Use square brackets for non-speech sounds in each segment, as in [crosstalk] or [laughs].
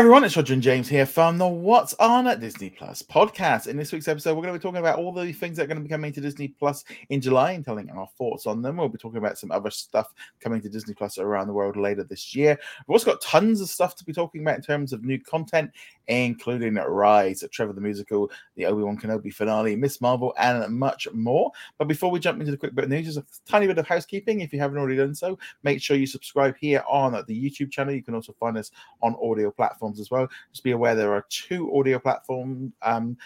everyone, it's Roger and James here from the What's On at Disney Plus podcast. In this week's episode, we're going to be talking about all the things that are going to be coming to Disney Plus in July and telling our thoughts on them. We'll be talking about some other stuff coming to Disney Plus around the world later this year. We've also got tons of stuff to be talking about in terms of new content, including Rise, Trevor the Musical, the Obi Wan Kenobi finale, Miss Marvel, and much more. But before we jump into the quick bit of news, just a tiny bit of housekeeping. If you haven't already done so, make sure you subscribe here on the YouTube channel. You can also find us on audio platforms as well. Just be aware there are two audio platform um,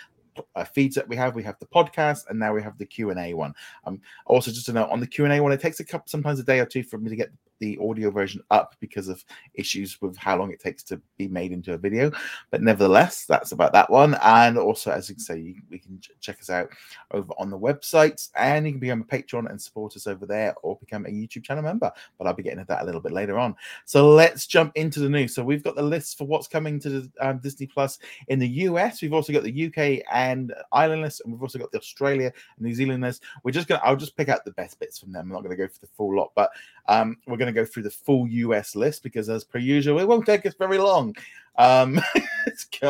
uh, feeds that we have. We have the podcast, and now we have the Q and A one. Um, also, just to note on the Q and A one, it takes a couple, sometimes a day or two for me to get the audio version up because of issues with how long it takes to be made into a video. But nevertheless, that's about that one. And also, as you can say, we can ch- check us out over on the website, and you can become a Patreon and support us over there, or become a YouTube channel member. But I'll be getting to that a little bit later on. So let's jump into the news. So we've got the list for what's coming to the, um, Disney Plus in the US. We've also got the UK and Ireland list, and we've also got the Australia and New Zealand list. We're just gonna, I'll just pick out the best bits from them. I'm not to go for the full lot, but um, we're to go through the full US list because, as per usual, it won't take us very long. Um, [laughs]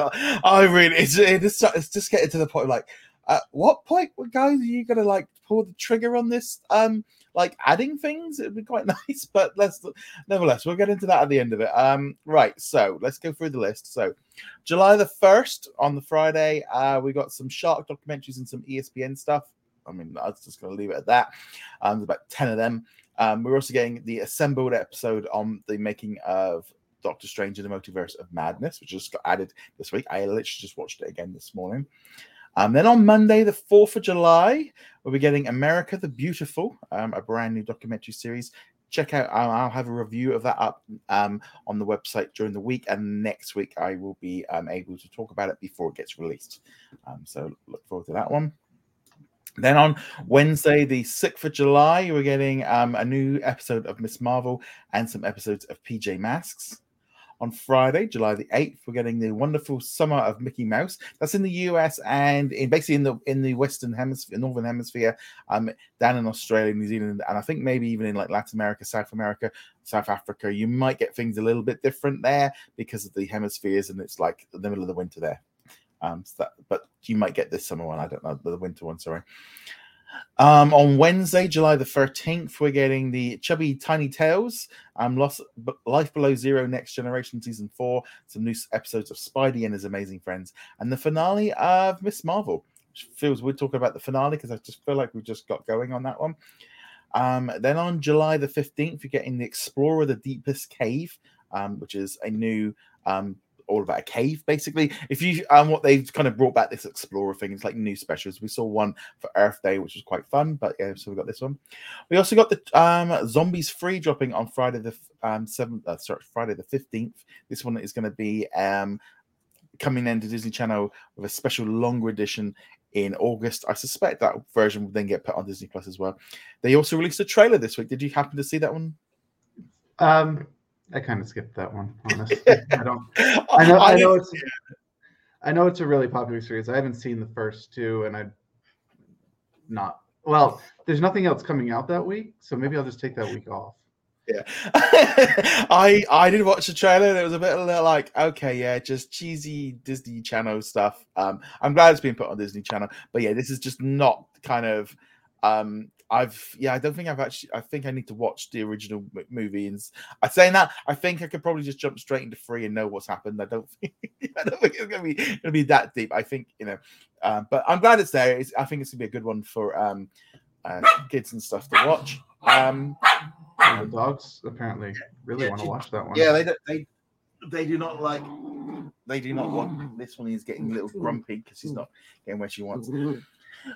I really, it's, it's, it's just getting to the point of like, at what point, guys, are you to like pull the trigger on this? Um, like adding things, it'd be quite [laughs] nice, but let's nevertheless, we'll get into that at the end of it. Um, right, so let's go through the list. So, July the 1st on the Friday, uh, we got some shark documentaries and some ESPN stuff. I mean, I was just going to leave it at that. Um, there's about 10 of them. Um, we're also getting the assembled episode on the making of Doctor Strange in the Multiverse of Madness, which just got added this week. I literally just watched it again this morning. Then on Monday, the 4th of July, we'll be getting America the Beautiful, um, a brand new documentary series. Check out, I'll, I'll have a review of that up um, on the website during the week. And next week, I will be um, able to talk about it before it gets released. Um, so look forward to that one. Then on Wednesday, the 6th of July, we're getting um, a new episode of Miss Marvel and some episodes of PJ Masks. On Friday, July the 8th, we're getting the wonderful Summer of Mickey Mouse. That's in the US and in basically in the in the Western Hemisphere, Northern Hemisphere, um, down in Australia, New Zealand, and I think maybe even in like Latin America, South America, South Africa. You might get things a little bit different there because of the hemispheres, and it's like the middle of the winter there. Um, so that, but you might get this summer one. I don't know the winter one. Sorry. Um, on Wednesday, July the 13th, we're getting the Chibi Tiny Tales, um, Lost, Life Below Zero Next Generation Season 4, some new episodes of Spidey and His Amazing Friends, and the finale of Miss Marvel. Which feels we're talking about the finale because I just feel like we've just got going on that one. Um, then on July the 15th, you're getting the Explorer the Deepest Cave, um, which is a new um, all about a cave basically if you um what they've kind of brought back this explorer thing it's like new specials we saw one for earth day which was quite fun but yeah so we got this one we also got the um zombies free dropping on friday the um 7th uh, sorry friday the 15th this one is going to be um coming into disney channel with a special longer edition in August. I suspect that version will then get put on Disney Plus as well. They also released a trailer this week. Did you happen to see that one? Um, I kind of skipped that one. [laughs] Honestly, I don't. I know. I know it's. I know it's a really popular series. I haven't seen the first two, and I not well. There's nothing else coming out that week, so maybe I'll just take that week off. Yeah, [laughs] I I did watch the trailer. And it was a bit like, okay, yeah, just cheesy Disney Channel stuff. Um, I'm glad it's been put on Disney Channel, but yeah, this is just not kind of um I've yeah, I don't think I've actually. I think I need to watch the original movie. And I saying that, I think I could probably just jump straight into three and know what's happened. I don't [laughs] think I don't think it's gonna be gonna be that deep. I think you know, um, but I'm glad it's there. It's, I think it's gonna be a good one for um, uh, kids and stuff to watch. Um, the dogs apparently really yeah, want to watch that one. Yeah, they they they do not like. They do not want this one. Is getting a little grumpy because she's not getting where she wants.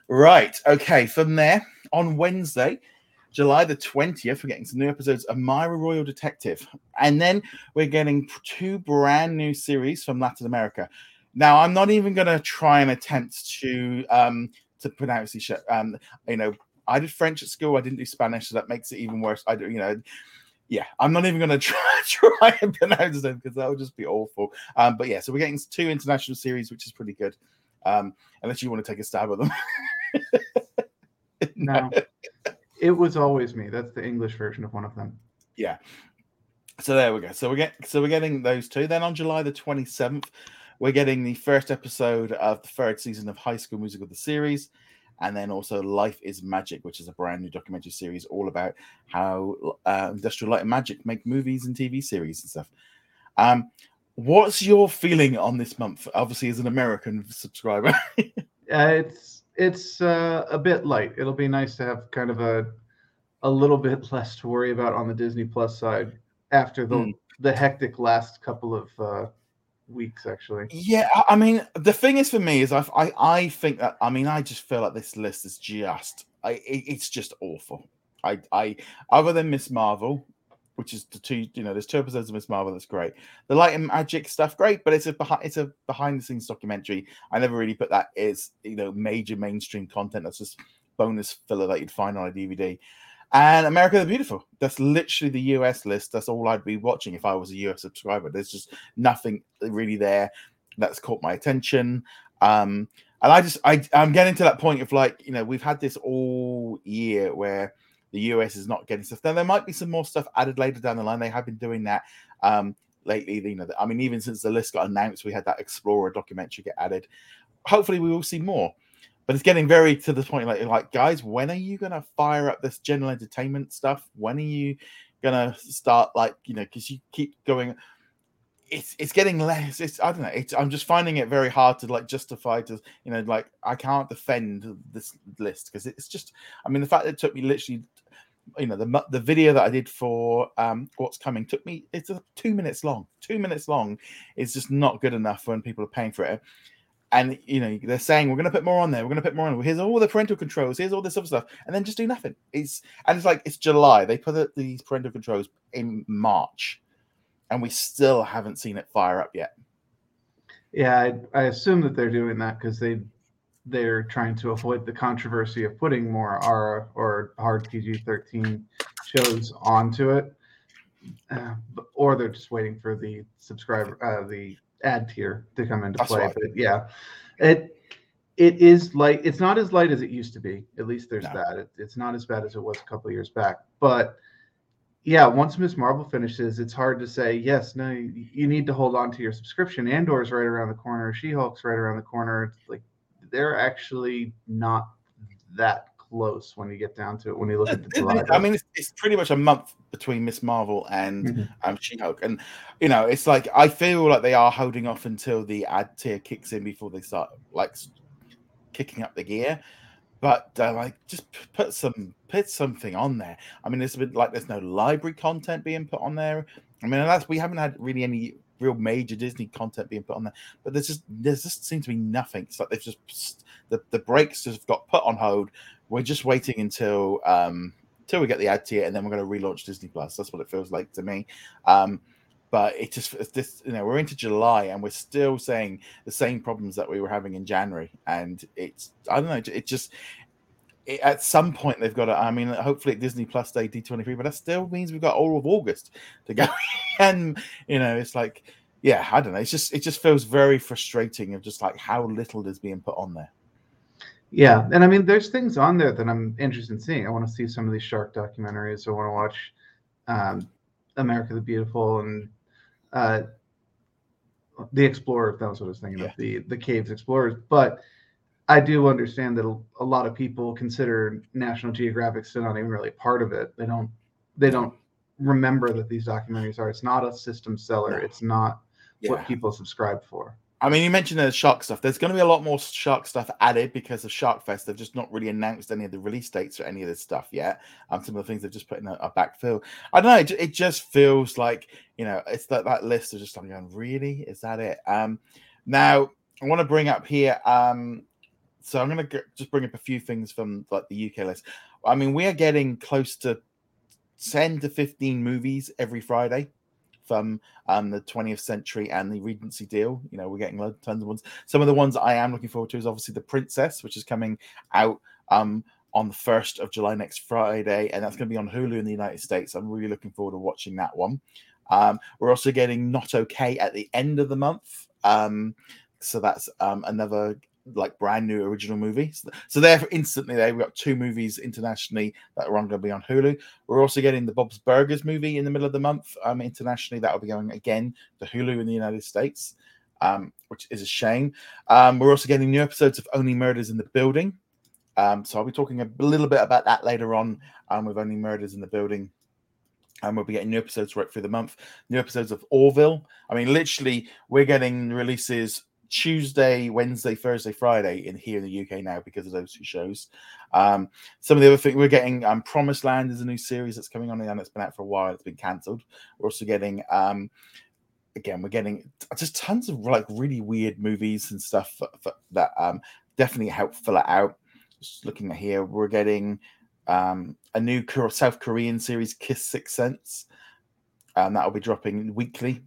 Right. Okay. From there, on Wednesday, July the 20th, we're getting some new episodes of Mira Royal Detective. And then we're getting two brand new series from Latin America. Now, I'm not even going to try and attempt to um, to pronounce these. Um, you know, I did French at school. I didn't do Spanish, so that makes it even worse. I do, you know, yeah, I'm not even going [laughs] to try try and pronounce them because that would just be awful. Um, but yeah, so we're getting two international series, which is pretty good um, unless you want to take a stab at them. [laughs] no, it was always me. That's the English version of one of them. Yeah. So there we go. So we get so we're getting those two. Then on July the 27th, we're getting the first episode of the third season of High School Musical the series, and then also Life is Magic, which is a brand new documentary series all about how uh, Industrial Light and Magic make movies and TV series and stuff. Um, what's your feeling on this month? Obviously, as an American subscriber, [laughs] uh, it's it's uh, a bit light. It'll be nice to have kind of a a little bit [laughs] less to worry about on the Disney Plus side after the mm. the hectic last couple of uh, weeks actually yeah i mean the thing is for me is I, I i think that i mean i just feel like this list is just i it, it's just awful i i other than miss marvel which is the two you know there's two episodes of miss marvel that's great the light and magic stuff great but it's a behind it's a behind the scenes documentary i never really put that as you know major mainstream content that's just bonus filler that you'd find on a dvd and America the Beautiful. That's literally the US list. That's all I'd be watching if I was a US subscriber. There's just nothing really there that's caught my attention. Um, and I just I I'm getting to that point of like, you know, we've had this all year where the US is not getting stuff. Now there might be some more stuff added later down the line. They have been doing that um lately. You know, I mean, even since the list got announced, we had that Explorer documentary get added. Hopefully, we will see more but it's getting very to the point like like guys when are you gonna fire up this general entertainment stuff when are you gonna start like you know because you keep going it's it's getting less it's i don't know it's i'm just finding it very hard to like justify to you know like i can't defend this list because it's just i mean the fact that it took me literally you know the the video that i did for um what's coming took me it's a two minutes long. Two minutes long is just not good enough when people are paying for it. And you know they're saying we're going to put more on there. We're going to put more on. Here's all the parental controls. Here's all this other stuff. And then just do nothing. It's and it's like it's july. They put these parental controls in march and we still haven't seen it fire up yet. Yeah i, I assume that they're doing that because they they're trying to avoid the controversy of putting more r or hard pg-13 shows onto it uh, or they're just waiting for the subscriber uh, the ad tier to come into That's play. Right. But yeah, it it is light. It's not as light as it used to be. At least there's no. that. It, it's not as bad as it was a couple years back. But yeah, once Miss Marvel finishes, it's hard to say yes. No, you, you need to hold on to your subscription. Andor's right around the corner. She Hulk's right around the corner. It's like they're actually not that close when you get down to it. When you look at the July, I mean, it's, it's, pretty much a month between Miss Marvel and mm-hmm. um, She Hulk, and you know, it's like I feel like they are holding off until the ad tier kicks in before they start like kicking up the gear. But uh, like, just put some put something on there. I mean, it's a bit like there's no library content being put on there. I mean, that's we haven't had really any real major Disney content being put on there, but there's just there's just seems to be nothing. It's like they've just the the breaks just got put on hold. We're just waiting until um until we get the ad tier and then we're going to relaunch disney plus. That's what it feels like to me. Um but it just it's this you know we're into july and we're still saying the same problems that we were having in january. And it's i don't know it just it, at some point they've got to i mean hopefully at disney plus day d23 but that still means we've got all of august to go [laughs] and you know it's like yeah i don't know it's just it just feels very frustrating of just like how little is being put on there yeah, and I mean, there's things on there that I'm interested in seeing. I want to see some of these shark documentaries. I want to watch um, America the Beautiful and uh, the Explorer. That was what I was thinking yeah. of the the Caves Explorers. But I do understand that a, lot of people consider National Geographic still not even really part of it. They don't they don't remember that these documentaries are. It's not a system seller. It's not yeah. what people subscribe for. I mean, you mentioned the shark stuff. There's going to be a lot more shark stuff added because of Shark Fest. They've just not really announced any of the release dates for any of this stuff yet. Um, some of the things they've just put in a, a backfill. I don't know. It, it, just feels like you know, it's that that list of just like going, really, is that it? Um, now I want to bring up here. Um, so I'm going to just bring up a few things from like the UK list. I mean, we are getting close to 10 to 15 movies every Friday from um, the 20th century and the Regency deal. You know, we're getting tons of ones. Some of the ones I am looking forward to is obviously The Princess, which is coming out um, on the 1st of July next Friday, and that's going to be on Hulu in the United States. I'm really looking forward to watching that one. Um, we're also getting Not Okay at the end of the month. Um, so that's um, another like brand new original movies. So therefore, instantly they've got two movies internationally that are going to be on Hulu. We're also getting the Bob's Burgers movie in the middle of the month um, internationally. That will be going again to Hulu in the United States, um, which is a shame. Um, we're also getting new episodes of Only Murders in the Building. Um, so I'll be talking a little bit about that later on um, with Only Murders in the Building and we'll be getting new episodes right through the month. New episodes of Orville. I mean, literally, we're getting releases Tuesday, Wednesday, Thursday, Friday in here in the UK now because of those two shows. Um, some of the other things we're getting um, Promised Land is a new series that's coming on and it's been out for a while. It's been cancelled. We're also getting um, again, we're getting just tons of like really weird movies and stuff for, for, that um, definitely help fill it out. Just looking at here, we're getting um, a new South Korean series, Kiss Sixth Sense. and that will be dropping weekly.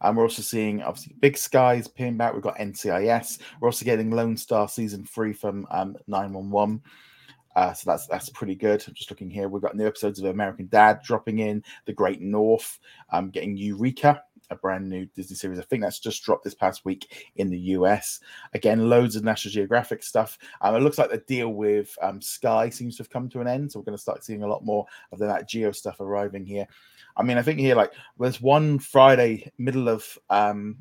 And we're also seeing obviously Big Skies peeing back. We've got NCIS. We're also getting Lone Star season three from um, 911. Uh, so that's that's pretty good. I'm just looking here. We've got new episodes of American Dad dropping in, The Great North, um, getting Eureka, a brand new Disney series. I think that's just dropped this past week in the US. Again, loads of National Geographic stuff. Um, it looks like the deal with um, Sky seems to have come to an end, so we're going to start seeing a lot more of that Geo stuff arriving here. I mean, I think here, like, there's one Friday, middle of um,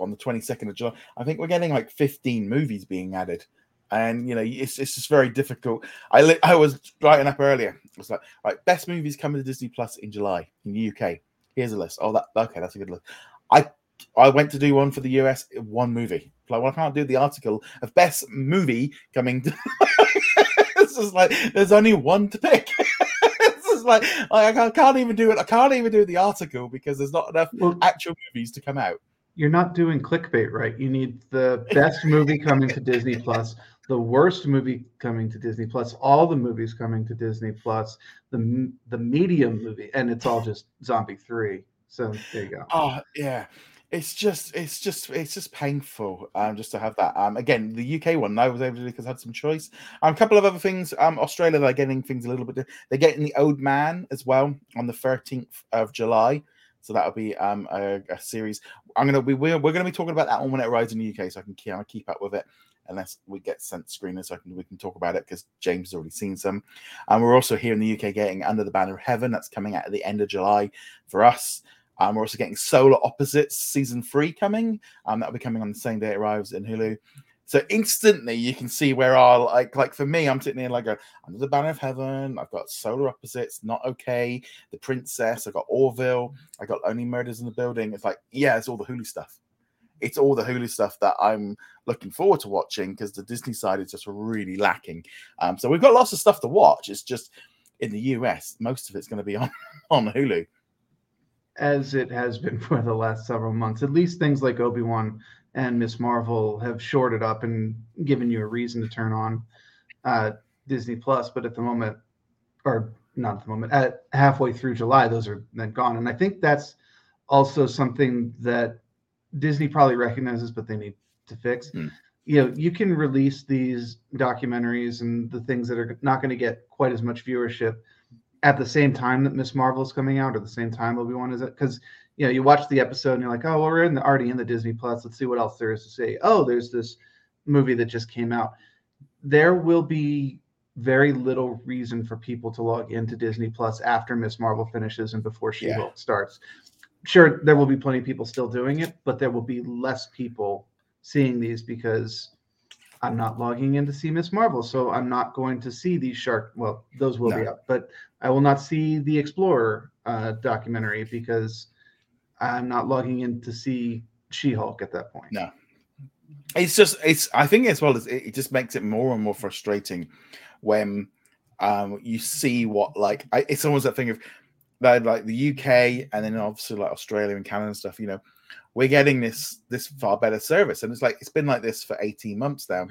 on the 22nd of July. I think we're getting like 15 movies being added and you know it's, it's just very difficult. I li- I was writing up earlier. It was like, right, best movies coming to Disney Plus in July in the UK. Here's a list. Oh, that okay, that's a good list. I I went to do one for the US, one movie. Like, well, I can't do the article of best movie coming. To... [laughs] it's just like there's only one to pick. [laughs] it's just like I can't, can't, even do it. I can't even do the article because there's not enough well, actual movies to come out. You're not doing clickbait right. You need the best movie coming to Disney Plus, the worst movie coming to Disney Plus, all the movies coming to Disney Plus, the the medium movie, and it's all just Zombie Three. So there you go. Oh yeah, it's just it's just it's just painful um just to have that. Um again the uk one i was able to because i had some choice. Um, a couple of other things um australia they're getting things a little bit they're getting the old man as well on the 13th of july. So that'll be um a, a series. I'm gonna be we're, we're gonna be talking about that one when it arrives in the uk so i can keep, keep up with it unless we get sent screeners so can, we can talk about it because James has already seen some. And we're also here in the UK getting Under the Banner of Heaven. That's coming out at the end of July for us. Um, we're also getting Solar Opposites season three coming. Um, that'll be coming on the same day it arrives in Hulu. So instantly you can see where our like like for me, I'm sitting here like under the banner of heaven. I've got solar opposites, not okay. The princess. I've got Orville. I got only murders in the building. It's like yeah, it's all the Hulu stuff it's all the Hulu stuff that I'm looking forward to watching because the Disney side is just really lacking. Um, so we've got lots of stuff to watch. It's just in the US, most of it's going to be [laughs] on on Hulu. As it has been [laughs] for the last several months, at least things like Obi Wan and Miss Marvel have shorted up and given you a reason to turn on uh, Disney Plus. But at the moment, or not at the moment, at halfway through July, those are then gone. And I think that's also something that Disney probably recognizes, but they need to fix. Mm. You know, you can release these documentaries and the things that are not going to get quite as much viewership at the same time that Miss Marvel is coming out, or the same time Obi Wan is it? Because you know, you watch the episode and you're like, oh, well, we're in the already in the Disney Plus. Let's see what else there is to say. Oh, there's this movie that just came out. There will be very little reason for people to log into Disney Plus after Miss Marvel finishes and before She Hulk yeah. starts sure there will be plenty of people still doing it, but there will be less people seeing these because I'm not logging in to see Miss Marvel, so I'm not going to see these shark. Well, those will no. be up, but I will not see the Explorer uh, documentary because I'm not logging in to see She-Hulk at that point. No, it's just it's. I think as well as it, it just makes it more and more frustrating when um, you see what like I, it's almost that thing of that like the UK and then obviously like Australia and Canada and stuff, you know, we're getting this this far better service. And it's like it's been like this for 18 months now.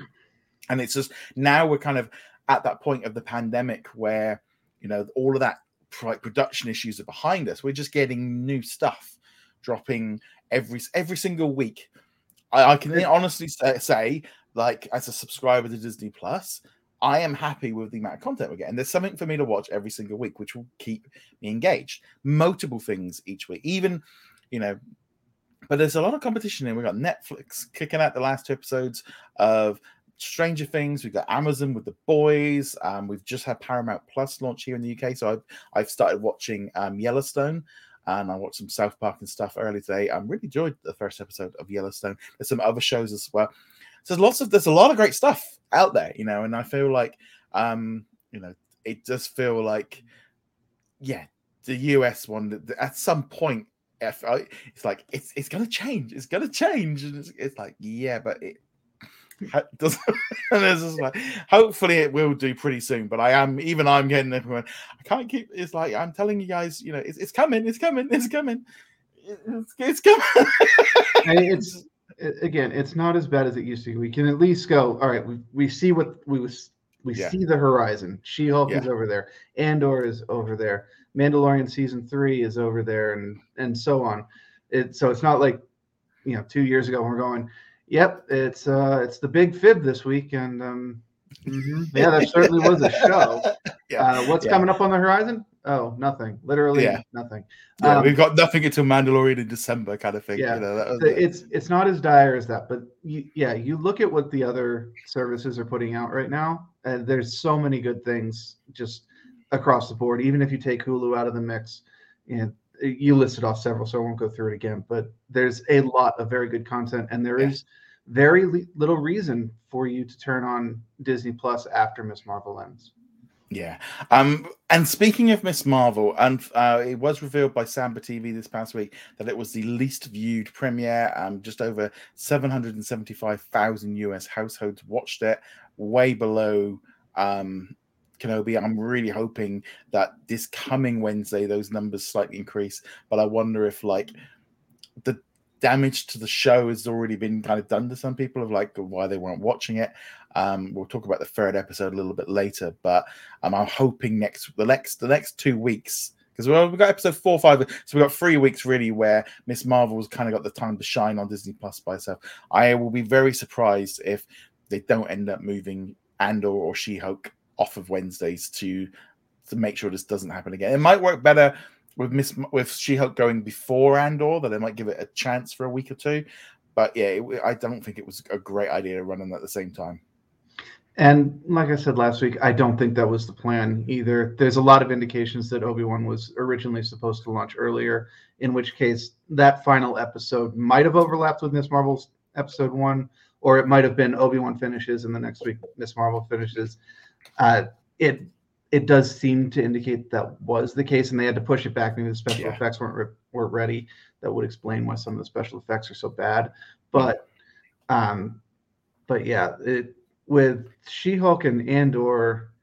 And it's just now we're kind of at that point of the pandemic where you know all of that like production issues are behind us. We're just getting new stuff dropping every every single week. I, I can honestly say, say, like as a subscriber to Disney Plus, I am happy with the amount of content we're getting. There's something for me to watch every single week, which will keep me engaged. Multiple things each week, even you know. But there's a lot of competition here. We've got Netflix kicking out the last two episodes of Stranger Things. We've got Amazon with The Boys. Um, we've just had Paramount Plus launch here in the UK, so I've I've started watching um, Yellowstone. And I watched some South Park and stuff early today. I really enjoyed the first episode of Yellowstone. There's some other shows as well. So there's lots of there's a lot of great stuff out there, you know, and I feel like um, you know, it does feel like yeah, the US one at some point it's like it's it's gonna change. It's gonna change, and it's, it's like yeah, but it [laughs] doesn't. [laughs] and it's like hopefully it will do pretty soon. But I am even I'm getting everyone. I can't keep. It's like I'm telling you guys, you know, it's, it's coming. It's coming. It's coming. It's, it's coming. [laughs] it's again, it's not as bad as it used to be. We can at least go. All right, we we see what we was we yeah. see the horizon. She Hulk yeah. is over there. Andor is over there. Mandalorian season three is over there, and and so on. It so it's not like you know two years ago when we're going. Yep, it's uh it's the big fib this week, and um, mm-hmm. yeah, that certainly was a show. [laughs] Yeah. Uh, what's yeah. coming up on the horizon? Oh, nothing. Literally yeah. nothing. Yeah, um, we've got nothing until Mandalorian in December, kind of thing. Yeah, you know, it's it's not as dire as that, but you, yeah, you look at what the other services are putting out right now, and there's so many good things just across the board. Even if you take Hulu out of the mix, and you listed off several, so I won't go through it again. But there's a lot of very good content, and there yeah. is very li- little reason for you to turn on Disney Plus after Miss Marvel ends. Yeah. Um, and speaking of Miss Marvel, and uh, it was revealed by Samba TV this past week that it was the least viewed premiere. Um, just over 775,000 US households watched it, way below um, Kenobi. I'm really hoping that this coming Wednesday those numbers slightly increase. But I wonder if like the damage to the show has already been kind of done to some people of like why they weren't watching it. Um, we'll talk about the third episode a little bit later, but um, I'm hoping next the next the next two weeks because well, we've got episode four, five, so we've got three weeks really where Miss Marvel's kind of got the time to shine on Disney Plus by itself. I will be very surprised if they don't end up moving Andor or She Hulk off of Wednesdays to to make sure this doesn't happen again. It might work better with Miss with She Hulk going before Andor that they might give it a chance for a week or two. But yeah, it, I don't think it was a great idea to run them at the same time. And like I said last week, I don't think that was the plan either. There's a lot of indications that Obi Wan was originally supposed to launch earlier, in which case that final episode might have overlapped with Miss Marvel's episode one, or it might have been Obi Wan finishes and the next week Miss Marvel finishes. Uh, it it does seem to indicate that was the case, and they had to push it back. Maybe the special yeah. effects weren't re- weren't ready. That would explain why some of the special effects are so bad. But, um, but yeah, it, with She-Hulk and Andor,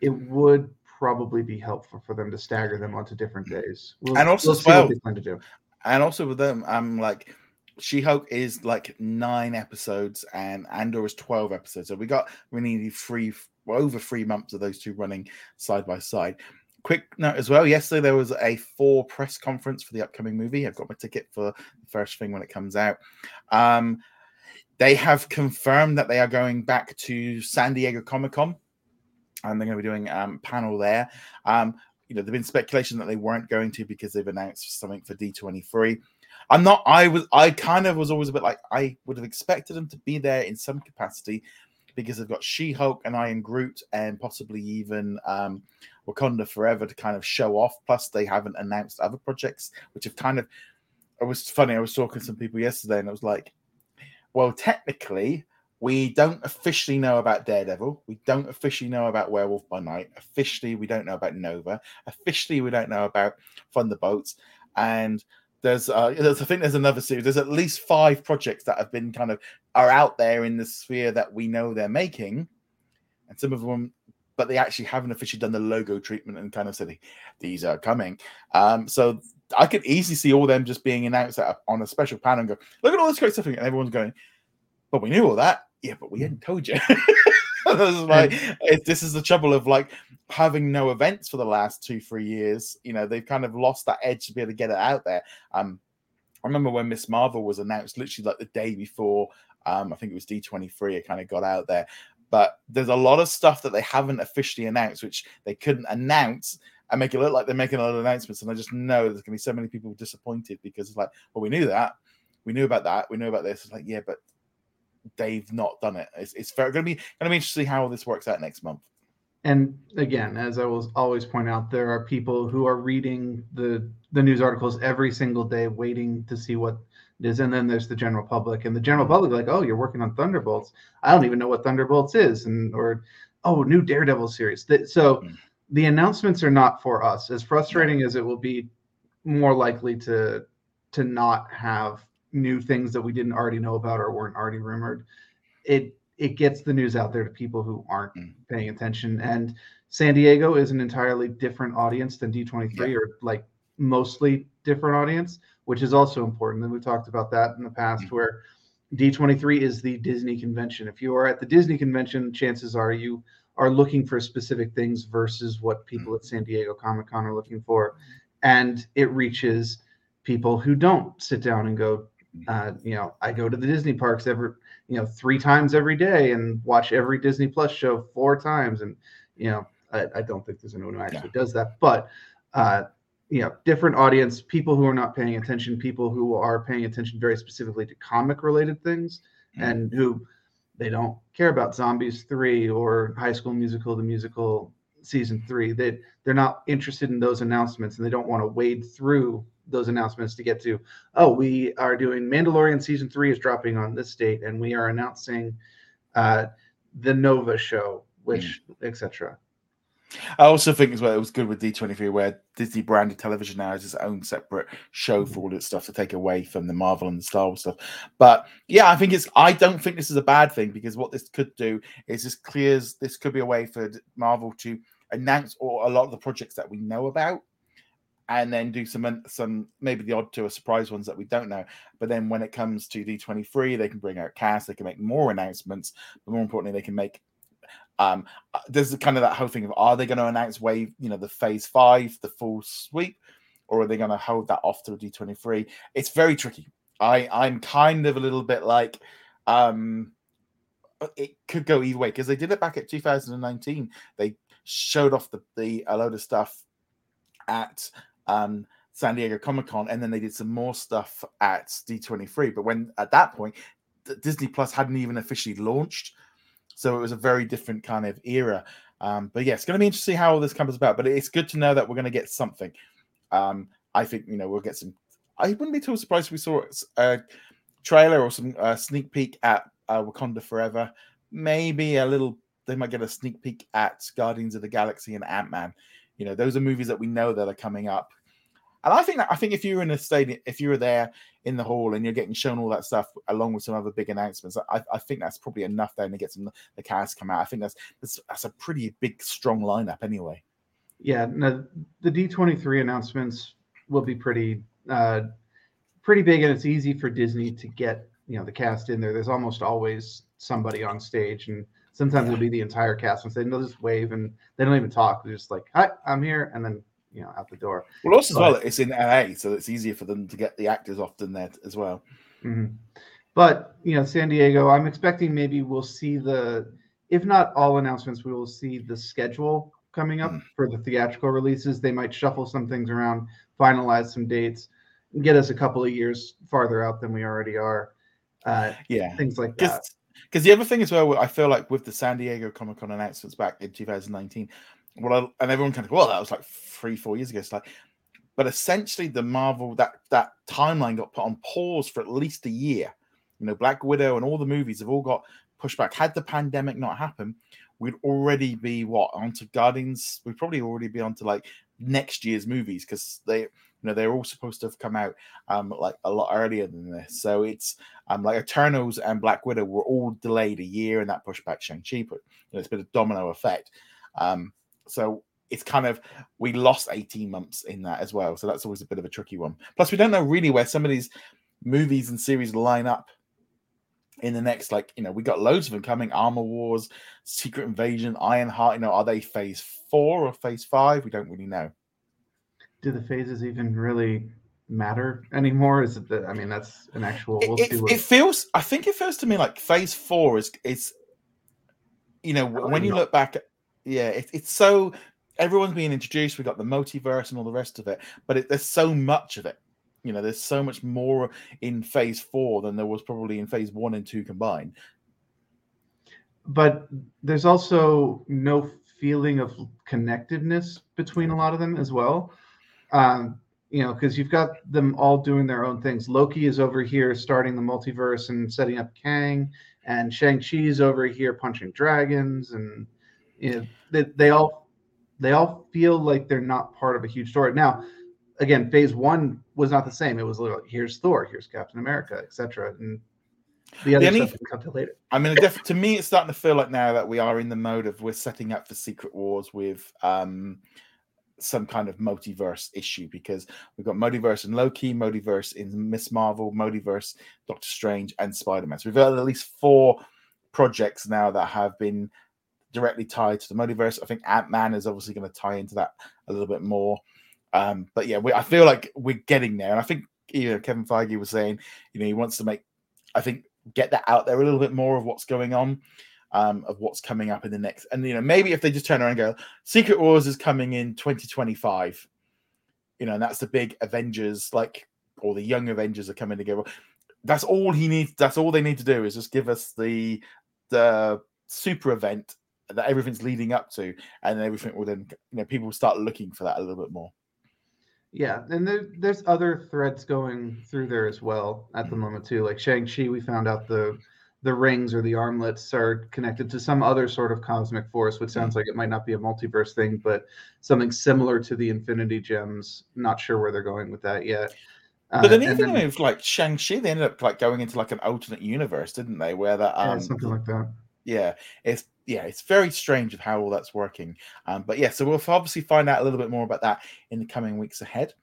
it would probably be helpful for them to stagger them onto different days. We'll, and also, we'll well, plan to do. And also with them, I'm like, She-Hulk is like nine episodes, and Andor is twelve episodes. So we got we need three over three months of those two running side by side. Quick note as well. Yesterday there was a Thor press conference for the upcoming movie. I've got my ticket for the first thing when it comes out. Um, they have confirmed that they are going back to San Diego Comic Con, and they're going to be doing a um, panel there. Um, you know, there's been speculation that they weren't going to because they've announced something for D23. I'm not. I was. I kind of was always a bit like I would have expected them to be there in some capacity, because they've got She Hulk and I Am Groot and possibly even um, Wakanda Forever to kind of show off. Plus, they haven't announced other projects, which have kind of. It was funny. I was talking to some people yesterday, and it was like, well, technically, we don't officially know about Daredevil. We don't officially know about Werewolf by Night. Officially, we don't know about Nova. Officially, we don't know about Thunderbolts. And there's, uh, there's I think there's another series. There's at least five projects that have been kind of are out there in the sphere that we know they're making, and some of them, but they actually haven't officially done the logo treatment and kind of said these are coming. Um, so I could easily see all them just being announced on a special panel and go, look at all this great stuff, and everyone's going, but we knew all that, yeah, but we hadn't told you. [laughs] this is like it, this is the trouble of like having no events for the last two three years. You know they've kind of lost that edge to be able to get it out there. Um i remember when miss marvel was announced literally like the day before um i think it was d23 it kind of got out there. But there's a lot of stuff that they haven't officially announced which they couldn't announce and make it look like they're making a lot of announcements and i just know there's going to be so many people disappointed because it's like well we knew that we knew about that we knew about this it's like yeah but they've not done it. It's, it's very going to be going to be interesting to see how this works out next month. And again, as I will always point out, there are people who are reading the the news articles every single day, waiting to see what it is. And then there's the general public, and the general public like, oh, you're working on Thunderbolts. I don't even know what Thunderbolts is, and or oh, new Daredevil series. So mm. The announcements are not for us. As frustrating as it will be, more likely to to not have new things that we didn't already know about or weren't already rumored. It it gets the news out there to people who aren't mm. paying attention. And San Diego is an entirely different audience than D23 yeah. or like mostly different audience, which is also important. And we talked about that in the past mm. where D23 is the Disney convention. If you are at the Disney convention, chances are you are looking for specific things versus what people at San Diego Comic Con are looking for. And it reaches people who don't sit down and go, uh, you know, I go to the Disney parks every, you know, three times every day and watch every Disney Plus show four times. And, you know, I, I don't think there's anyone who actually yeah. does that, but, uh, you know, different audience, people who are not paying attention, people who are paying attention very specifically to comic related things mm-hmm. and who they don't care about Zombies 3 or High School Musical, the musical season three. They they're not interested in those announcements and they don't want to wade through those announcements to get to, oh, we are doing Mandalorian season three is dropping on this date, and we are announcing uh, the Nova show, which mm. etc. I also think as well it was good with D23 where Disney branded television now has its own separate show for all its stuff to take away from the Marvel and the Star Wars stuff. But yeah, I think it's I don't think this is a bad thing because what this could do is this clears this could be a way for Marvel to announce all, a lot of the projects that we know about and then do some some maybe the odd two or surprise ones that we don't know. But then when it comes to D23, they can bring out cast, they can make more announcements, but more importantly, they can make um uh, there's kind of that whole thing of are they going to announce wave, you know, the phase five, the full sweep, or are they going to hold that off to D23? It's very tricky. I I'm kind of a little bit like um it could go either way because they did it back at 2019. They showed off the, the a load of stuff at um, San Diego Comic Con, and then they did some more stuff at D23. But when at that point, Disney Plus hadn't even officially launched, so it was a very different kind of era. Um, but yeah, it's going to be interesting how all this comes about. But it's good to know that we're going to get something. Um, I think you know we'll get some. I wouldn't be too surprised if we saw a trailer or some uh, sneak peek at uh, Wakanda Forever. Maybe a little. They might get a sneak peek at Guardians of the Galaxy and Ant Man. You know, those are movies that we know that are coming up. And I think that I think if you were in a stadium, if you were there in the hall and you're getting shown all that stuff along with some other big announcements, I, I think that's probably enough then to get some the cast come out. I think that's that's, that's a pretty big strong lineup anyway. Yeah, no, the D23 announcements will be pretty uh pretty big and it's easy for Disney to get, you know, the cast in there. There's almost always somebody on stage and Sometimes yeah. it'll be the entire cast and say, they'll just wave and they don't even talk. They're just like, hi, I'm here. And then, you know, out the door. Well, also but, as well, it's in LA, so it's easier for them to get the actors often there as well. Mm-hmm. But, you know, San Diego, I'm expecting maybe we'll see the, if not all announcements, we will see the schedule coming up mm. for the theatrical releases. They might shuffle some things around, finalize some dates, get us a couple of years farther out than we already are. Uh, yeah, things like that. Because the other thing as well, I feel like with the San Diego Comic Con announcements back in 2019, what I, and everyone kind of, well, that was like three, four years ago. It's like, but essentially the Marvel that that timeline got put on pause for at least a year. You know, Black Widow and all the movies have all got pushed back. Had the pandemic not happened, we'd already be what onto Guardians. We'd probably already be onto like next year's movies because they you know they're all supposed to have come out um like a lot earlier than this so it's um like eternals and black widow were all delayed a year and that pushed back shang-chi but you know, it's been a domino effect um so it's kind of we lost 18 months in that as well. So that's always a bit of a tricky one. Plus we don't know really where some of these movies and series line up in the next like you know we got loads of them coming. Armor wars secret invasion ironheart you know are they phase four or phase five? We don't really know. Do the phases even really matter anymore? Is it that I mean that's an actual we'll it, it, feels I think it feels to me like phase four is is you know when you look back yeah it, it's so everyone's being introduced we got the multiverse and all the rest of it but it, there's so much of it you know, there's so much more in phase four than there was probably in phase one and two combined. But there's also no feeling of connectedness between a lot of them as well. Um, you know, because you've got them all doing their own things. Loki is over here starting the multiverse and setting up Kang, and Shang Chi is over here punching dragons, and you know, they, they all they all feel like they're not part of a huge story. Now, again, Phase One was not the same. It was like here's Thor, here's Captain America, etc. And the other the only, stuff come to later. I mean, to me, it's starting to feel like now that we are in the mode of we're setting up for Secret Wars with. um some kind of multiverse issue because we've got multiverse in Loki, multiverse in Miss Marvel, multiverse Doctor Strange, and Spider Man. So we've got at least four projects now that have been directly tied to the multiverse. I think Ant Man is obviously going to tie into that a little bit more. Um, but yeah, we, I feel like we're getting there, and I think you know Kevin Feige was saying, you know, he wants to make, I think, get that out there a little bit more of what's going on um, of what's coming up in the next. And you know, maybe if they just turn around and go, Secret Wars is coming in 2025, you know, and that's the big Avengers, like, or the young Avengers are coming together. That's all he needs. That's all they need to do is just give us the the super event that everything's leading up to, and everything will then, you know, people start looking for that a little bit more. Yeah, and there, there's other threads going through there as well at the moment too. Like Shang Chi, we found out the the rings or the armlets are connected to some other sort of cosmic force, which sounds like it might not be a multiverse thing, but something similar to the Infinity Gems. Not sure where they're going with that yet. But then uh, even then, with like Shang Chi, they ended up like going into like an alternate universe, didn't they? Where that um, yeah, something like that. Yeah, it's yeah, it's very strange of how all that's working. Um, but yeah, so we'll obviously find out a little bit more about that in the coming weeks ahead.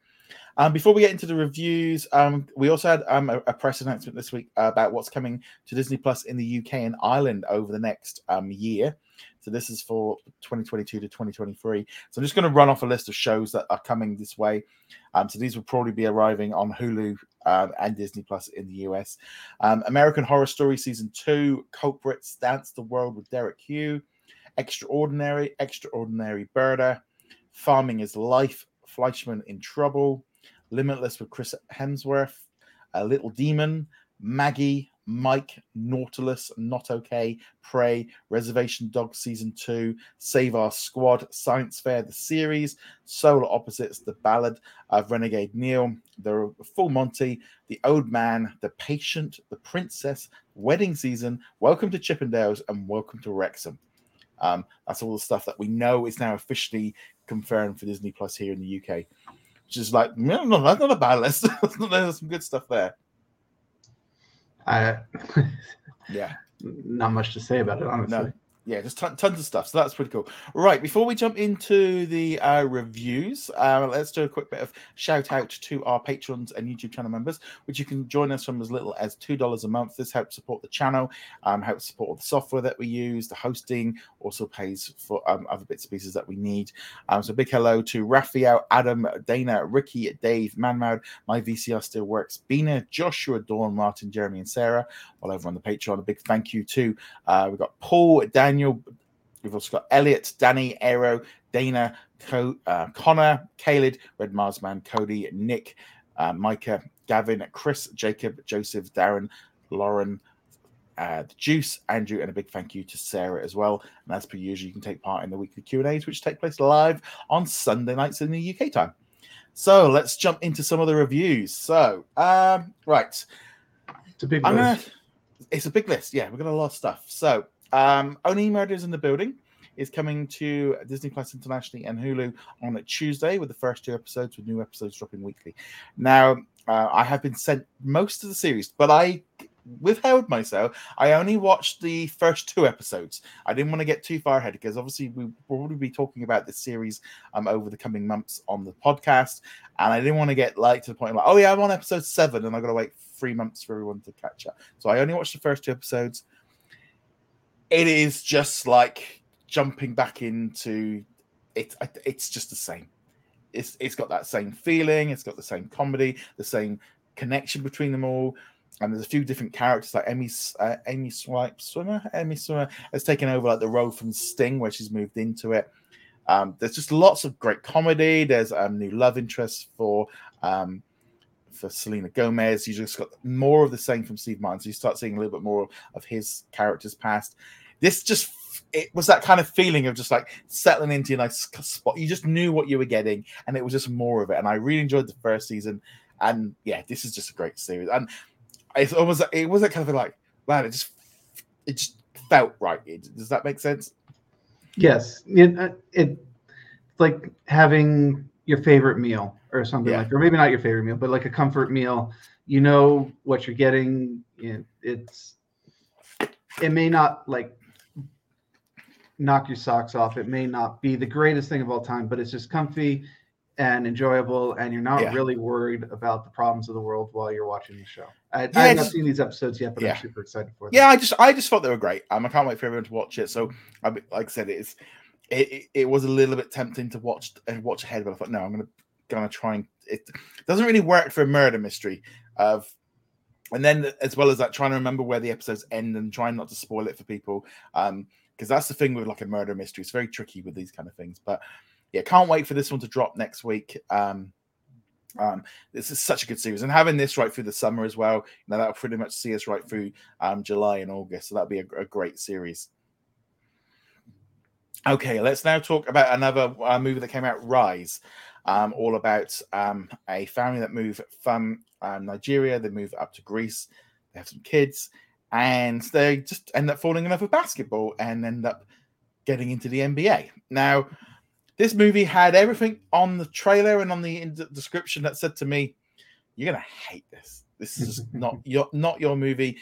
Um, before we get into the reviews, um, we also had um, a, a, press announcement this week about what's coming to Disney Plus in the UK and Ireland over the next um, year. So this is for 2022 to 2023. So I'm just going to run off a list of shows that are coming this way. Um, so these will probably be arriving on Hulu uh, and Disney Plus in the US. Um, American Horror Story season two, Culprits, Dance the World with Derek Hough, Extraordinary, Extraordinary Birder, Farming is Life, Fleishman in Trouble, Limitless with Chris Hemsworth, A Little Demon, Maggie, Mike, Nautilus, Not Okay, Prey, Reservation Dogs Season 2, Save Our Squad, Science Fair, the series, Solar Opposites, The Ballad of Renegade Neil, The Full Monty, The Old Man, The Patient, The Princess, Wedding Season, Welcome to Chippendales, and Welcome to Wrexham. Um, that's all the stuff that we know is now officially confirmed for Disney Plus here in the UK Which is like no, no, that's not a bad list. [laughs] There's some good stuff there. I, [laughs] yeah, not much to say about it, honestly. No yeah, just t- tons of stuff. So that's pretty cool. Right, before we jump into the uh, reviews, uh, let's do a quick bit of shout out to our patrons and YouTube channel members, which you can join us from as little as two dollars a month. This helps support the channel, um, helps support the software that we use, the hosting, also pays for um, other bits and pieces that we need. Um, so big hello to Raphael, Adam, Dana, Ricky, Dave, Manmad, my VCR still works, Bina, Joshua, Dawn, Martin, Jeremy, and Sarah. All over on the Patreon. A big thank you to uh, we've got Paul, Daniel. Daniel. We've also got Elliot, Danny, Aero, Dana, Co- uh, Connor, Caleb, Red Marsman, Cody, Nick, uh, Micah, Gavin, Chris, Jacob, Joseph, Darren, Lauren, uh, the Juice, Andrew, and a big thank you to Sarah as well. And as per usual, you can take part in the weekly Q and A's, which take place live on Sunday nights in the UK time. So let's jump into some of the reviews. So, um, right, it's a big list. Gonna, it's a big list. Yeah, we've got a lot of stuff. So um, Only Murders in the Building is coming to Disney Plus internationally and Hulu on a Tuesday with the first two episodes, with new episodes dropping weekly. Now, uh, I have been sent most of the series, but I withheld myself. I only watched the first two episodes. I didn't want to get too far ahead because obviously we will probably be talking about this series um, over the coming months on the podcast, and I didn't want to get like to the point like, oh yeah, I'm on episode seven, and I've got to wait three months for everyone to catch up. So I only watched the first two episodes it is just like jumping back into it. It's just the same. It's it's got that same feeling. It's got the same comedy, the same connection between them all. And there's a few different characters like Amy uh, Amy Swipe Schumer. Amy Schumer has taken over like the role from Sting, where she's moved into it. Um, there's just lots of great comedy. There's a um, new love interest for um, for Selena Gomez. You just got more of the same from Steve Martin. So you start seeing a little bit more of his character's past. This just it was that kind of feeling of just like settling into a nice spot. You just knew what you were getting, and it was just more of it. And I really enjoyed the first season. And yeah, this is just a great series. And it's almost it wasn't kind of like, man, it just it just felt right. Does that make sense? Yes, it, it like having your favorite meal or something yeah. like, or maybe not your favorite meal, but like a comfort meal. You know what you're getting. It's it may not like knock your socks off. It may not be the greatest thing of all time, but it's just comfy and enjoyable, and you're not yeah. really worried about the problems of the world while you're watching the show. I, yeah, I have not seen these episodes yet, but yeah. I'm super excited for them. Yeah, I just I just thought they were great. Um, I can't wait for everyone to watch it. So, I, like I said, it's it, it, it was a little bit tempting to watch and watch ahead, but I thought no, I'm gonna gonna try and it doesn't really work for a murder mystery of and then as well as that trying to remember where the episodes end and trying not to spoil it for people um because that's the thing with like a murder mystery it's very tricky with these kind of things but yeah, can't wait for this one to drop next week. Um, um, this is such a good series, and having this right through the summer as well, you know, that'll pretty much see us right through um, July and August. So that'll be a, a great series. Okay, let's now talk about another uh, movie that came out, Rise, um, all about um, a family that move from um, Nigeria, they move up to Greece, they have some kids, and they just end up falling in love with basketball and end up getting into the NBA. Now, this movie had everything on the trailer and on the description that said to me, "You're gonna hate this. This is not [laughs] your not your movie.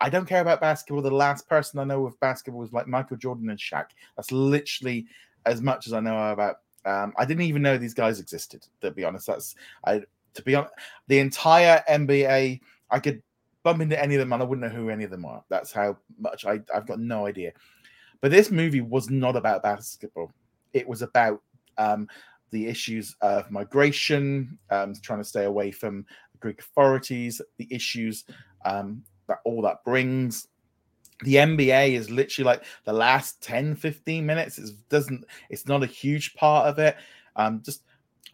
I don't care about basketball. The last person I know of basketball was like Michael Jordan and Shaq. That's literally as much as I know about. Um, I didn't even know these guys existed. To be honest, that's I. To be honest, the entire NBA, I could bump into any of them and I wouldn't know who any of them are. That's how much I, I've got no idea. But this movie was not about basketball it was about um, the issues of migration, um, trying to stay away from the Greek authorities, the issues um, that all that brings. The NBA is literally like the last 10, 15 minutes. It doesn't, it's not a huge part of it. Um, just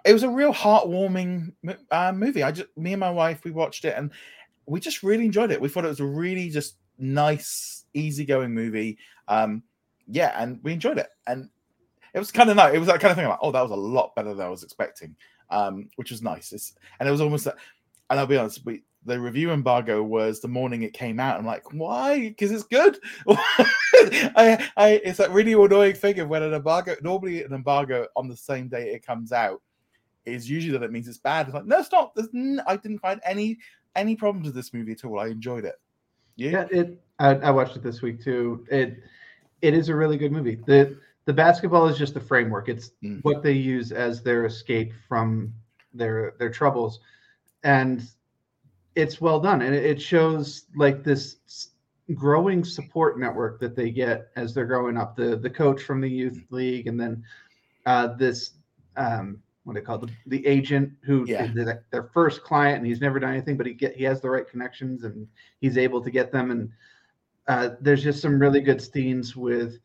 it was a real heartwarming uh, movie. I just, me and my wife, we watched it and we just really enjoyed it. We thought it was a really just nice, easygoing movie. Um, yeah, and we enjoyed it. And it was kind of nice. It was that kind of thing like, oh, that was a lot better than I was expecting, um, which was nice. It's, and it was almost and I'll be honest, we, the review embargo was the morning it came out. I'm like, why? Because it's good. [laughs] I, I, it's that really annoying thing of when an embargo, normally an embargo on the same day it comes out, is usually that it means it's bad. It's like, no, stop. There's n- I didn't find any any problems with this movie at all. I enjoyed it. You? Yeah, it. I, I watched it this week too. It it is a really good movie. The the basketball is just the framework. It's mm-hmm. what they use as their escape from their their troubles, and it's well done. And it shows like this growing support network that they get as they're growing up. The the coach from the youth league, and then uh, this um, what do they call the, the agent who yeah. their first client, and he's never done anything, but he get he has the right connections, and he's able to get them. And uh, there's just some really good scenes with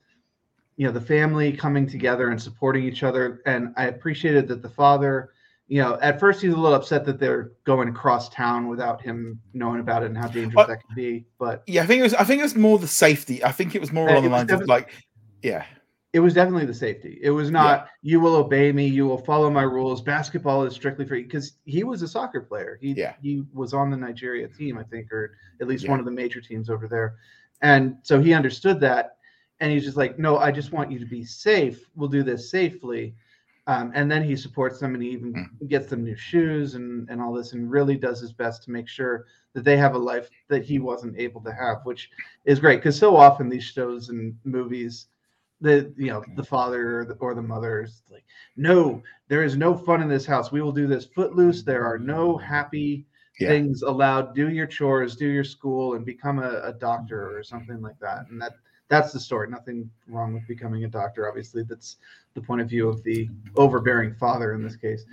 you know the family coming together and supporting each other and i appreciated that the father you know at first he's a little upset that they're going across town without him knowing about it and how dangerous that could be but yeah i think it was i think it was more the safety i think it was more along the lines of like yeah it was definitely the safety it was not yeah. you will obey me you will follow my rules basketball is strictly for you because he was a soccer player he yeah. he was on the nigeria team i think or at least yeah. one of the major teams over there and so he understood that and he's just like, no, I just want you to be safe. We'll do this safely. Um, and then he supports them and he even mm. gets them new shoes and, and all this and really does his best to make sure that they have a life that he wasn't able to have, which is great because so often these shows and movies, the you know the father or the, or the mother is like, no, there is no fun in this house. We will do this footloose. There are no happy yeah. things allowed. Do your chores, do your school, and become a, a doctor or something like that. And that that's the story. Nothing wrong with becoming a doctor. Obviously, that's the point of view of the overbearing father in this case.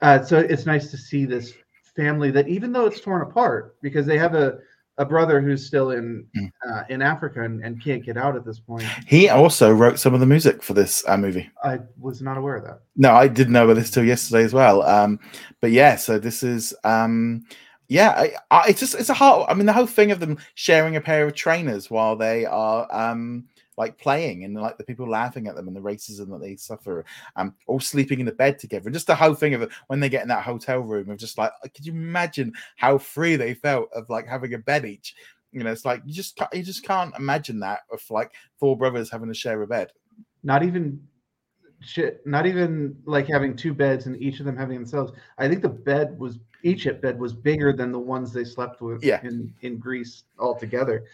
Uh, so it's nice to see this family that, even though it's torn apart, because they have a a brother who's still in Mm. uh, in Africa and, and can't get out at this point. He also wrote some of the music for this uh, movie. I was not aware of that. No, I didn't know about this till yesterday as well. Um, but yeah, so this is um, yeah, I, I, it's just it's a hard. I mean, the whole thing of them sharing a pair of trainers while they are um like playing and like the people laughing at them and the racism that they suffer, um, all sleeping in the bed together, and just the whole thing of when they get in that hotel room of just like, could you imagine how free they felt of like having a bed each? You know, it's like you just you just can't imagine that of like four brothers having to share a bed. Not even shit. Not even like having two beds and each of them having themselves. I think the bed was each bed was bigger than the ones they slept with Yeah. in in Greece altogether.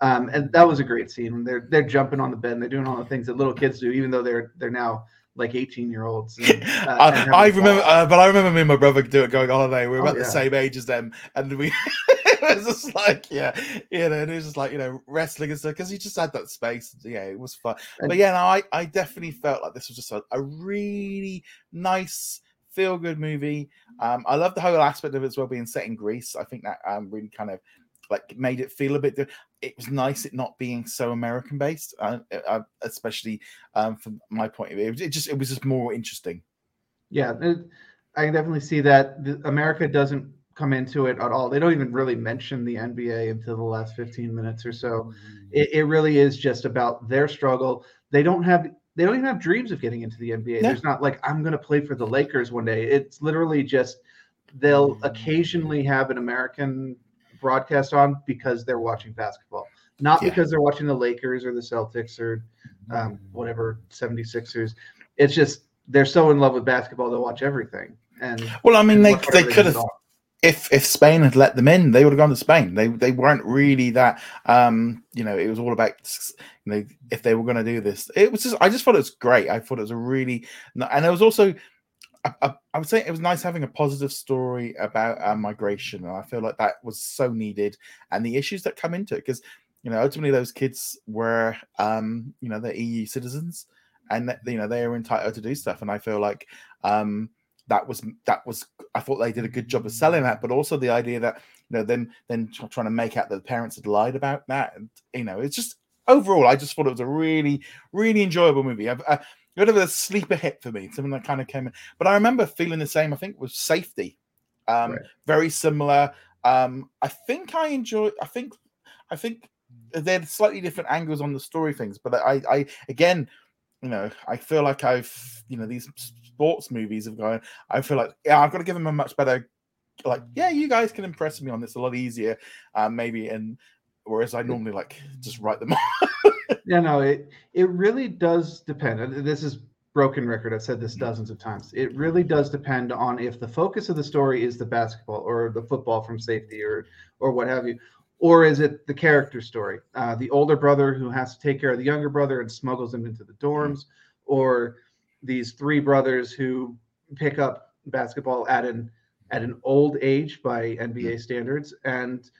Um, and that was a great scene. They're they're jumping on the bed and they're doing all the things that little kids do, even though they're they're now like 18 year olds. And, [laughs] uh, I, I remember, uh, but I remember me and my brother do it going on holiday. We were Oh, about yeah. the same age as them, and we [laughs] it was just like, yeah, you know, and it was just like you know wrestling and stuff because you just had that space. Yeah, it was fun. And- but yeah, no, I I definitely felt like this was just a, a really nice. Feel good movie. Um, I love the whole aspect of it as well being set in Greece. I think that um, really kind of like made it feel a bit. di- It was nice it not being so American based, uh, uh, especially um, from my point of view. It, just it was just more interesting. Yeah, it- I can definitely see that. The, America doesn't come into it at all. They don't even really mention the NBA until the last 15 minutes or so. It, it really is just about their struggle. They don't have they don't even have dreams of getting into the NBA. There's not like I'm going to play for the Lakers one day. It's literally just they'll occasionally have an American broadcast on because they're watching basketball, not Yeah. because they're watching the Lakers or the Celtics or um, whatever 76ers. It's just they're so in love with basketball they'll watch everything. And Well, I mean, they they could have. If if Spain had let them in, they would have gone to Spain. They they weren't really that. Um, you know, it was all about you know if they were going to do this. It was just I just thought it was great. I thought it was a really and it was also. I, I, would say it was nice having a positive story about uh, migration, and I feel like that was so needed, and the issues that come into it, because you know ultimately those kids were, um, you know, they're EU citizens, and you know they are entitled to do stuff, and I feel like um, that was that was I thought they did a good job of selling that, but also the idea that you know then then trying to make out that the parents had lied about that, and you know it's just overall I just thought it was a really really enjoyable movie. I, I, a bit of a sleeper hit for me, something that kind of came in. But I remember feeling the same. I think with Safety, um, Right. very similar. Um, I think I enjoy. I think I think they're slightly different angles on the story things, but I I again you know, I feel like I've, you know, these sports movies have gone. I feel like, yeah, I've got to give them a much better, like, yeah, you guys can impress me on this a lot easier, um, maybe. And whereas I normally like just write them [laughs] off. Yeah, no, it it really does depend. This is broken record. I've said this dozens of times. It really does depend on if the focus of the story is the basketball or the football from safety or or what have you, or is it the character story? Uh, the older brother who has to take care of the younger brother and smuggles him into the dorms, or these three brothers who pick up basketball at an at an old age by NBA standards and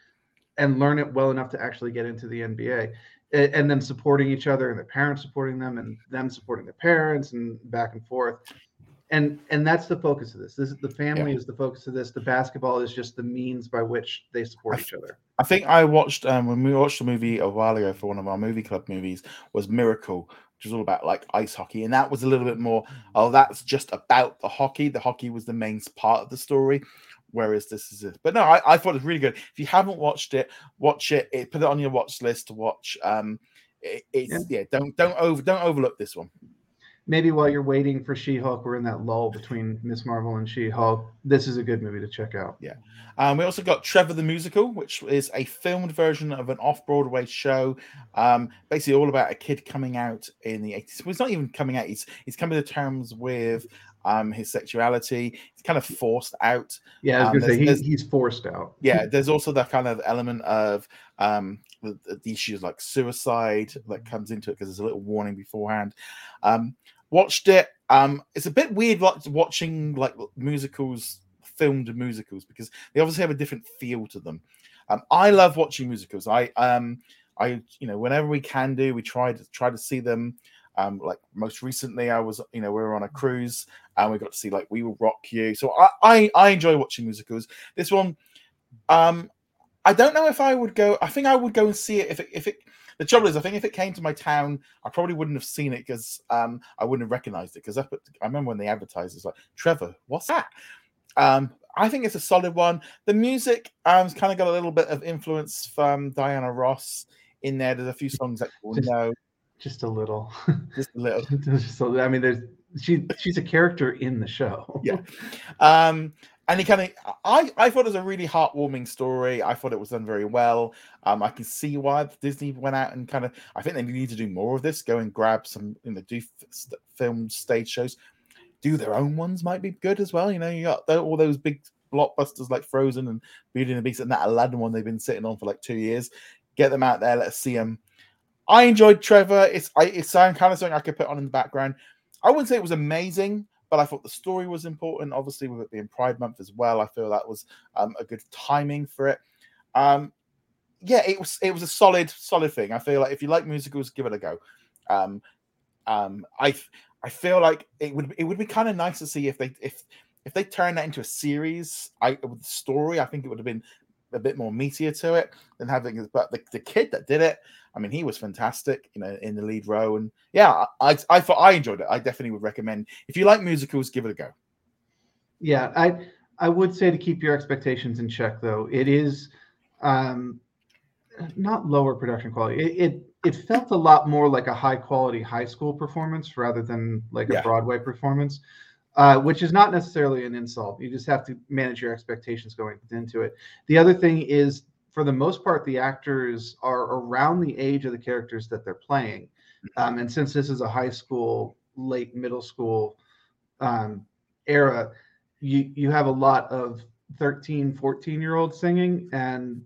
and learn it well enough to actually get into the NBA and then supporting each other and their parents supporting them and them supporting their parents and back and forth. And and that's the focus of this. This is the family is the focus of this. The basketball is just the means by which they support each other. I think I watched um, when we watched a movie a while ago for one of our movie club movies was Miracle, which was all about like ice hockey, and that was a little bit more. Oh, that's just about the hockey. The hockey was the main part of the story, whereas this is it. But no, I, I thought it was really good. If you haven't watched it, watch it. it put it on your watch list to watch. Um, it, it's yeah. Don't don't over don't overlook this one. Maybe while you're waiting for she-hulk we're in that lull between miss marvel and she-hulk this is a good movie to check out Yeah. Um, we also got Trevor the Musical, which is a filmed version of an off Broadway show. Um, basically, all about a kid coming out in the 80s. Well, he's not even coming out, he's, he's coming to terms with um, his sexuality. He's kind of forced out. yeah i was Um, gonna say he, he's forced out Yeah, there's also that kind of element of um, the, the issues like suicide that comes into it because there's a little warning beforehand. Um, watched it. Um, it's a bit weird like watching like musicals, filmed musicals, because they obviously have a different feel to them. Um, I love watching musicals. I um, I you know whenever we can do, we try to try to see them. Um, like most recently, I was you know we were on a cruise and we got to see like We Will Rock You. So I I, I enjoy watching musicals. This one, um, I don't know if I would go. I think I would go and see it if it if it. The trouble is, I think if it came to my town, I probably wouldn't have seen it because um, I wouldn't have recognized it. Because I, I remember when they advertised, it's like Trevor, what's that? Um, I think it's a solid one. The music um, kind of got a little bit of influence from Diana Ross in there. There's a few songs that you just, [laughs] know, just a little, just a little. [laughs] so i mean, there's she [laughs] she's a character in the show. yeah. Um, and he kind of I, I thought it was a really heartwarming story i thought it was done very well um i can see why disney went out and kind of i think they need to do more of this go and grab some you know do f- film stage shows do their own ones might be good as well you know you got all those big blockbusters like frozen and beauty and the beast and that aladdin one they've been sitting on for like two years get them out there let's see them i enjoyed trevor it's I, it's kind of something i could put on in the background i wouldn't say it was amazing but I thought the story was important. Obviously, with it being Pride Month as well, I feel that was um, a good timing for it. Um, yeah, it was it was a solid solid thing. I feel like if you like musicals, give it a go. Um, um, I I feel like it would it would be kind of nice to see if they if if they turn that into a series. I with the story, I think it would have been a bit more meatier to it than having. But the, the kid that did it, I mean, he was fantastic, you know, in the lead role. And yeah, I I thought I enjoyed it. I definitely would recommend if you like musicals, give it a go. Yeah, I I would say to keep your expectations in check, though. It is um, not lower production quality. It, it, it felt a lot more like a high quality high school performance rather than like yeah. a Broadway performance. Uh, which is not necessarily an insult. You just have to manage your expectations going into it. The other thing is for the most part, the actors are around the age of the characters that they're playing. Um, and since this is a high school, late middle school um, era, you, you have a lot of 13, 14 year olds singing, and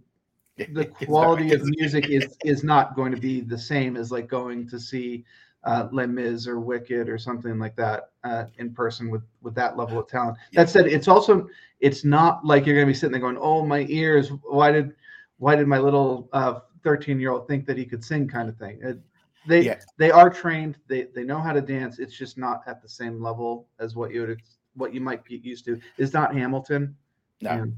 the quality of music is, is not going to be the same as like going to see uh, Les Mis or Wicked or something like that uh, in person with with that level of talent. That said, it's also it's not like you're going to be sitting there going, "Oh, my ears! Why did why did my little 13 uh, year old think that he could sing kind of thing it, they yeah. they are trained they they know how to dance it's just not at the same level as what you would what you might get used to is not hamilton no and,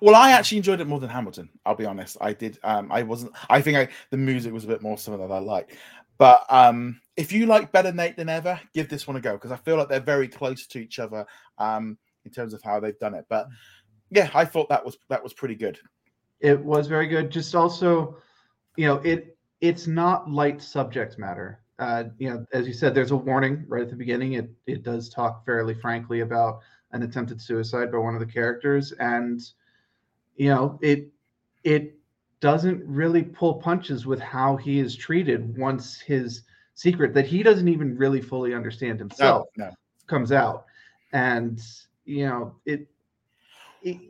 well, I actually enjoyed it more than Hamilton. I'll be honest. I did. Um, I wasn't. I think I, the music was a bit more something that I like. But um, if you like Better Nate Than Ever, give this one a go because I feel like they're very close to each other um, in terms of how they've done it. But yeah, I thought that was that was pretty good. It was very good. Just also, you know, it it's not light subject matter. Uh, you know, as you said, there's a warning right at the beginning. It it does talk fairly frankly about an attempted suicide by one of the characters, and you know, it it doesn't really pull punches with how he is treated once his secret that he doesn't even really fully understand himself no, no. comes out, and you know, it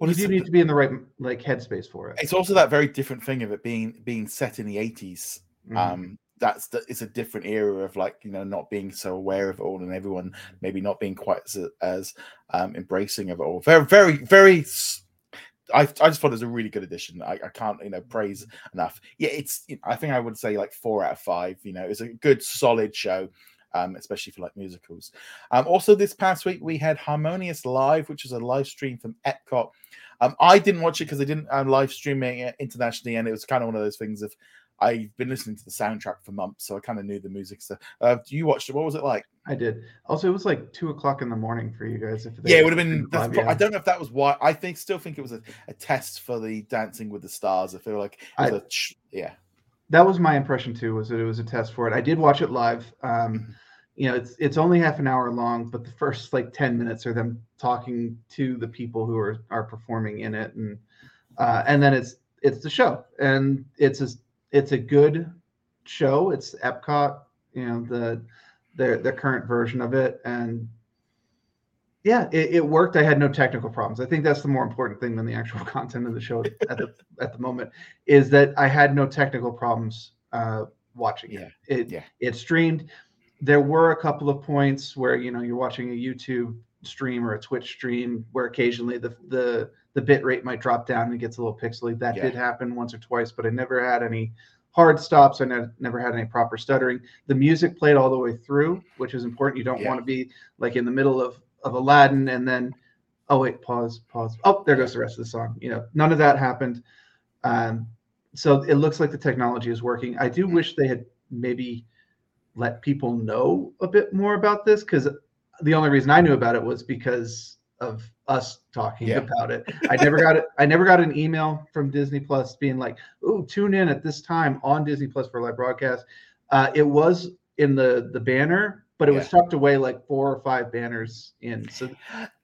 well, you do need to be in the right like headspace for it. It's also that very different thing of it being being set in the 80s. Mm. Um, that's the, it's a different era of like you know not being so aware of it all and everyone maybe not being quite as, as um, embracing of it all. Very, very, very. I, I just thought it was a really good addition. I, I can't you know praise enough. Yeah, it's. I think I would say like four out of five. You know, it's a good solid show um, especially for like musicals. Um, also, this past week we had Harmonious Live, which is a live stream from Epcot. Um, I didn't watch it because they didn't uh, live streaming it internationally, and it was kind of one of those things of I've been listening to the soundtrack for months, so I kind of knew the music stuff. Uh, you watched it? What was it like? I did. Also, it was like two o'clock in the morning for you guys. If yeah, it would have been. I don't know if that was why. I think still think it was a, a test for the Dancing with the Stars. I feel like I, a, yeah that was my impression too. Was that it was a test for it? I did watch it live. Um, mm-hmm. You know, it's it's only half an hour long, but the first like ten minutes are them talking to the people who are are performing in it, and uh, and then it's it's the show, and it's a it's a good show. It's Epcot, you know, the the the current version of it, and yeah, it, it, worked. I had no technical problems. I think that's the more important thing than the actual [laughs] content of the show at the at the moment is that I had no technical problems uh, watching yeah. it. It yeah. it streamed. There were a couple of points where you know you're watching a YouTube stream or a Twitch stream where occasionally the the the bit rate might drop down and it gets a little pixely. That yeah. did happen once or twice, but I never had any hard stops. I ne- never had any proper stuttering. The music played all the way through, which is important. You don't yeah. want to be like in the middle of of Aladdin and then oh wait, pause, pause. Oh, there goes the rest of the song. You know, none of that happened. Um, so it looks like the technology is working. I do mm-hmm. wish they had maybe let people know a bit more about this because the only reason I knew about it was because of us talking yeah. about it. I never got it. I never got an email from Disney Plus being like, "Oh, tune in at this time on Disney Plus for live broadcast." Uh, it was in the the banner, but it yeah. was tucked away like four or five banners in. So,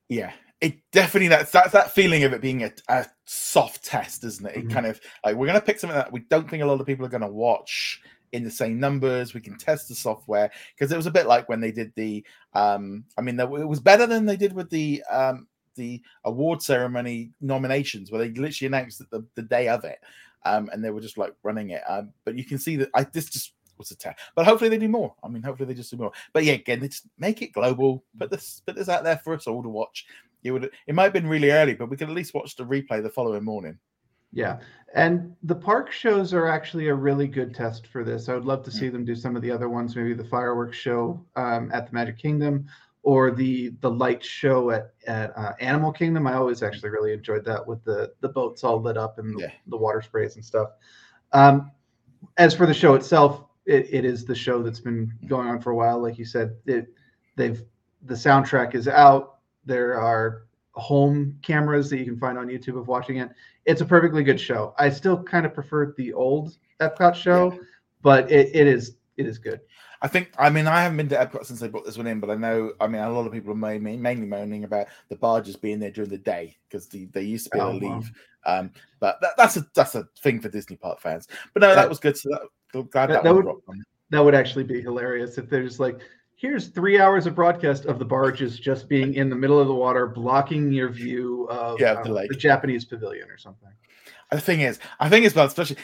yeah, it definitely that's that's that feeling of it being a, a soft test, isn't it? It mm-hmm. kind of like we're gonna pick something that we don't think a lot of people are gonna watch in the same numbers. We can test the software because it was a bit like when they did the. Um, I mean, it was better than they did with the um, the award ceremony nominations, where they literally announced it the, the day of it, um, and they were just like running it. Um, but you can see that I this just was a test. But hopefully they do more. I mean, hopefully they just do more. But yeah, again, they just make it global. Put this put this out there for us all to watch. It would it might have been really early, but we could at least watch the replay the following morning. Yeah. And the park shows are actually a really good test for this. I would love to see them do some of the other ones, maybe the fireworks show um, at the Magic Kingdom or the the light show at at uh, Animal Kingdom. I always actually really enjoyed that with the the boats all lit up and the, yeah. the water sprays and stuff. Um, as for the show itself, it, it is the show that's been going on for a while. Like you said, it they've the soundtrack is out. There are home cameras that you can find on YouTube of watching it. It's a perfectly good show. I still kind of prefer the old Epcot show, yeah. but it, it is it is good. I think I mean I haven't been to Epcot since they brought this one in, but I know I mean a lot of people are mainly, mainly moaning about the barges being there during the day because the, they used to be able oh, to leave. Wow. Um, but that, that's a that's a thing for Disney Park fans. But no, that, that was good. So that, glad that, that would that would actually be hilarious if they're like here's three hours of broadcast of the barges just being in the middle of the water, blocking your view of yeah, the, um, the Japanese pavilion or something. The thing is, I think it's about especially.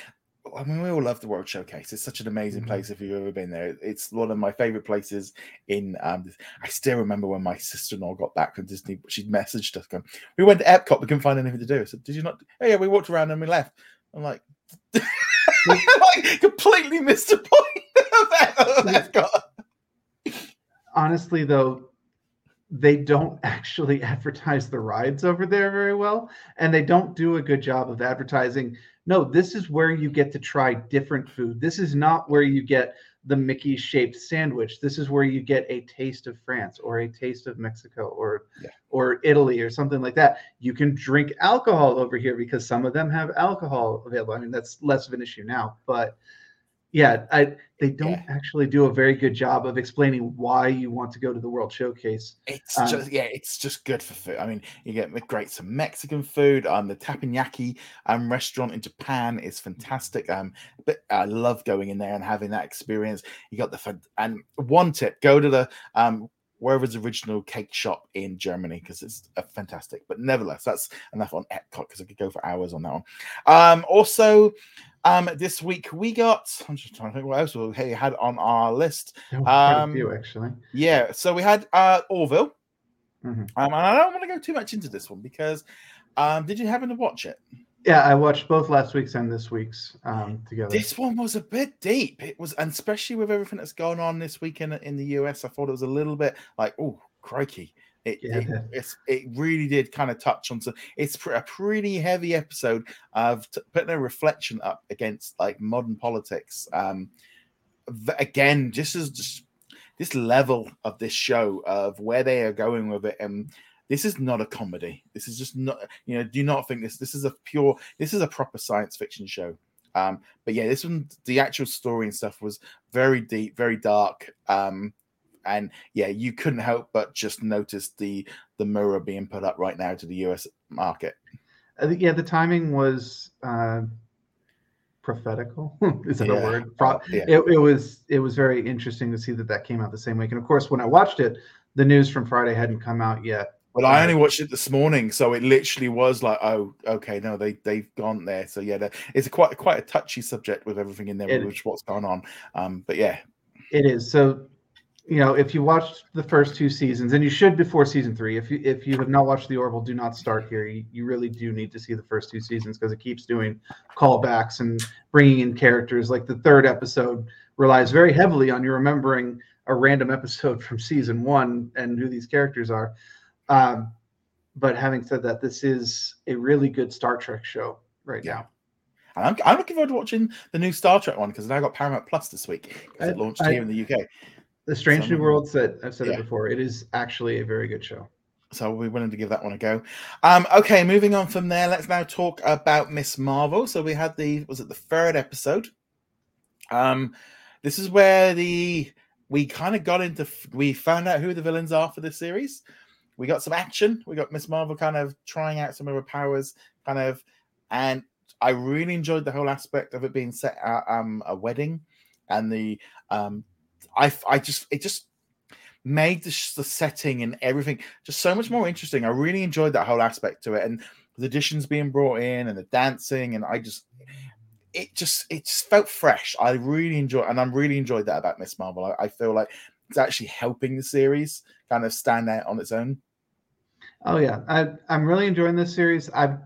I mean, we all love the World Showcase. It's such an amazing mm-hmm. place. If you've ever been there, it's one of my favorite places. In um, I still remember when my sister-in-law got back from Disney. She messaged us going, "We went to Epcot. We couldn't find anything to do." I said, "Did you not?" Oh yeah, we walked around and we left. I'm like, [laughs] like completely missed the point [laughs] of Epcot honestly though they don't [laughs] actually advertise the rides over there very well and they don't do a good job of advertising no this is where you get to try different food. This is not where you get the mickey shaped sandwich. This is where you get a taste of france or a taste of mexico or yeah. or italy or something like that. You can drink alcohol over here because some of them have alcohol available. I mean that's less of an issue now but yeah, I they don't yeah. actually do a very good job of explaining why you want to go to the World Showcase. It's um, just yeah, it's just good for food. I mean, you get great some Mexican food. Um, the Teppanyaki um restaurant in Japan is fantastic. Um, but I love going in there and having that experience. You got the fun- and one tip: go to the um wherever's original cake shop in Germany because it's a fantastic. But nevertheless, that's enough on Epcot because I could go for hours on that one. Um, also, um, this week we got. I'm just trying to think what else we had on our list. Um, Quite a few, actually. Yeah, so we had uh Orville. Mm-hmm. Um, and I don't want to go too much into this one because um, did you happen to watch it? Yeah, I watched both last week's and this week's um, together. This one was a bit deep. It was, and especially with everything that's going on this week in, in the US, I thought it was a little bit like, oh, crikey. It, yeah. it, it really did kind of touch on some. It's a pretty heavy episode of t- putting a reflection up against like modern politics. Um, again, just as just this level of this show of where they are going with it, and this is not a comedy. This is just not. You know, do not think this. This is a pure. This is a proper science fiction show. Um, but yeah, this one, the actual story and stuff was very deep, very dark. Um, and yeah, you couldn't help but just notice the the mirror being put up right now to the U.S. market. Uh, yeah, the timing was uh, prophetical. [laughs] Is that yeah. a word? Pro- yeah. it, it was it was very interesting to see that that came out the same week. And of course, when I watched it, the news from Friday hadn't come out yet. Well, I only watched it this morning, so it literally was like, oh, okay, no, they they've gone there. So yeah, it's a quite quite a touchy subject with everything in there, it, with what's going on. Um, but yeah, it is. So you know, if you watched the first two seasons, and you should before season three, if you if you have not watched the Orville, do not start here. You, you really do need to see the first two seasons because it keeps doing callbacks and bringing in characters. Like the third episode relies very heavily on you remembering a random episode [laughs] from season one and who these characters are. Um, but having said that, this is a really good Star Trek show right yeah. now. And I'm, I'm looking forward to watching the new Star Trek one because now got Paramount Plus this week because it launched I, here in the UK. The Strange so, New Worlds that I've said yeah. it before. It is actually a very good show. So we're willing to give that one a go. Um, okay, moving on from there, let's now talk about Miss Marvel. So we had the was it the third episode? Um, this is where the we kind of got into we found out who the villains are for this series. We got some action. We got Miss Marvel kind of trying out some of her powers, kind of, and I really enjoyed the whole aspect of it being set at um, a wedding, and the um, I I just it just made the, the setting and everything just so much more interesting. I really enjoyed that whole aspect to it, and the additions being brought in and the dancing, and I just it just it just felt fresh. I really enjoy, and I'm really enjoyed that about Miss Marvel. I, I, feel like it's actually helping the series kind of stand out on its own. Oh yeah, I, I'm really enjoying this series. I've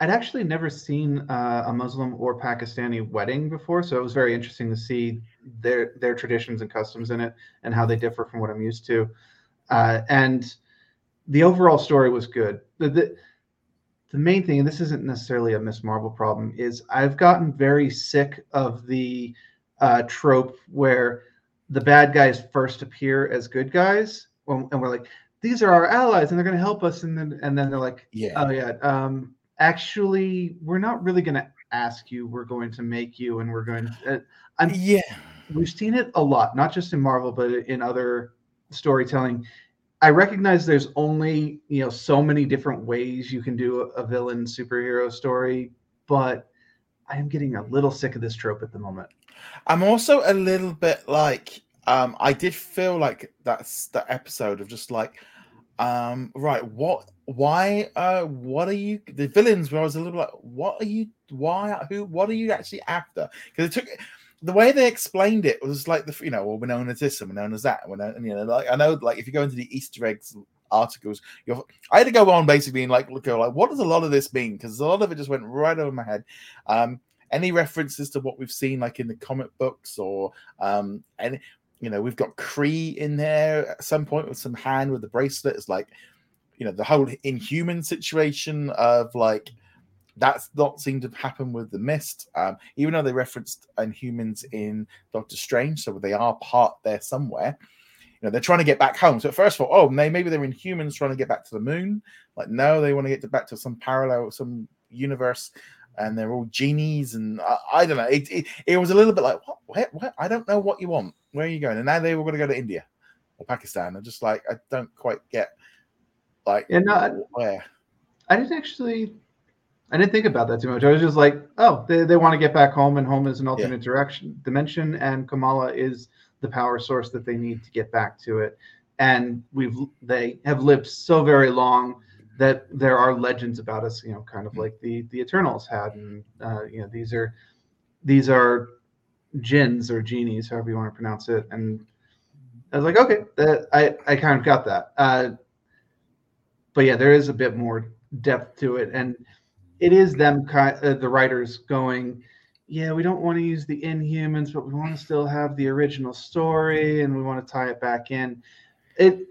I'd actually never seen uh, a Muslim or Pakistani wedding before, so it was very interesting to see their their traditions and customs in it and how they differ from what I'm used to. Uh, and the overall story was good. The, the, the main thing, and this isn't necessarily a Miss Marvel problem, is I've gotten very sick of the uh, trope where the bad guys first appear as good guys, and we're like, these are our allies, and they're going to help us, and then and then they're like, yeah, oh yeah, um, actually, we're not really going to ask you. We're going to make you, and we're going to. Uh, I'm, yeah, we've seen it a lot, not just in Marvel, but in other storytelling. I recognize there's only you know so many different ways you can do a, a villain superhero story, but I am getting a little sick of this trope at the moment. I'm also a little bit like um, I did feel like that's the episode of just like um, right, what why uh what are you the villains where I was a little like what are you why who what are you actually after? Because it took the way they explained it was like the you know well we're known as this and we're known as that. And we're known, and, you know like I know like if you go into the Easter eggs articles you're I had to go on basically and like look at like what does a lot of this mean? Because a lot of it just went right over my head. Um any references to what we've seen like in the comic books or um and you know we've got Kree in there at some point with some hand with the bracelet. It's like you know the whole inhuman situation of like that's not seemed to happen with the mist. Um, even though they referenced inhumans in doctor strange so they are part there somewhere you know they're trying to get back home. So first of all oh maybe they're inhumans trying to get back to the moon. Like no they want to get back to some parallel some universe and they're all genies and i, I don't know. It, it, it, was a little bit like what, what, what i don't know what you want where are you going and now they were going to go to india or pakistan i'm just like i don't quite get like, and uh, where? I didn't actually. I didn't think about that too much. I was just like, oh, they, they want to get back home, and home is an alternate yeah. direction dimension, and Kamala is the power source that they need to get back to it. And we've they have lived so very long that there are legends about us, you know, kind of mm-hmm. like the the Eternals had, and uh, you know, these are these are jinns or genies, however you want to pronounce it. And I was like, okay, uh, I I kind of got that. Uh, but yeah, there is a bit more depth to it, and it is them kind uh, the writers going, yeah, we don't want to use the Inhumans, but we want to still have the original story, and we want to tie it back in. It,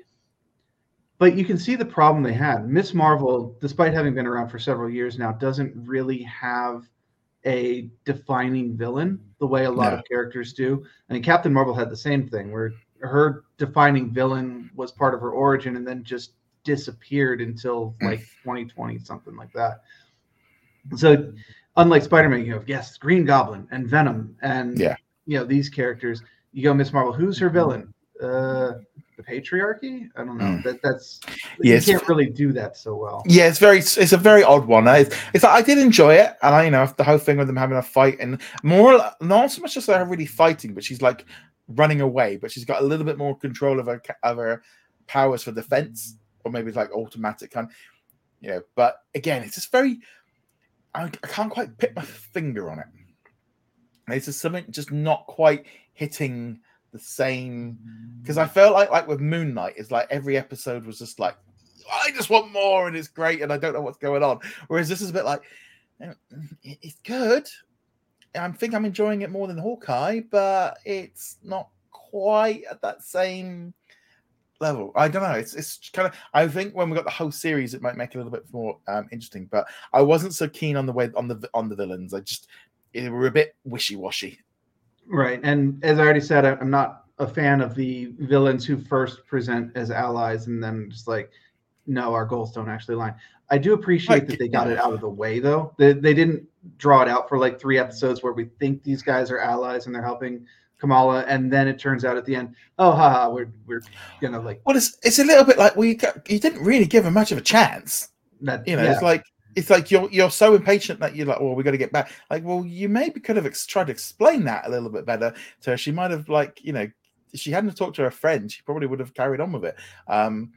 but you can see the problem they had. Miss Marvel, despite having been around for several years now, doesn't really have a defining villain the way a lot no. of characters do. I mean, Captain Marvel had the same thing, where her defining villain was part of her origin, and then just disappeared until like 2020, something like that. So, unlike Spider Man, you have yes, Green Goblin and Venom, and yeah, you know these characters. You go Miss Marvel. Who's her villain? Uh, the patriarchy. I don't know. Mm. That that's yes. you can't really do that so well. Yeah, it's very it's a very odd one. It's, it's I did enjoy it, and I you know the whole thing with them having a fight and more not so much just her really fighting, but she's like running away, but she's got a little bit more control of her of her powers for defense or maybe it's like automatic kind, you know. But again, it's just very. I, I can't quite put my finger on it. It's just something just not quite hitting the same because I felt like like with Moon Knight, it's like every episode was just like I just want more and it's great and I don't know what's going on. Whereas this is a bit like it's good. I think I'm enjoying it more than Hawkeye, but it's not quite at that same level. I don't know. It's it's kind of. I think when we got the whole series, it might make it a little bit more um, interesting. But I wasn't so keen on the way on the on the villains. I just they were a bit wishy-washy. Right, and as I already said, I'm not a fan of the villains who first present as allies and then just like, no, our goals don't actually align. I do appreciate that they got it out of the way though. They, they didn't draw it out for like three episodes where we think these guys are allies and they're helping Kamala, and then it turns out at the end, oh, haha, we're we're gonna like Well, it's it's a little bit like we you didn't really give him much of a chance. that. You know, yeah. it's like it's like you're you're so impatient that you're like, well, we got to get back. Like, well, you maybe could have ex- tried to explain that a little bit better to her. She might have like, you know, if she hadn't talked to her friend, she probably would have carried on with it. Um,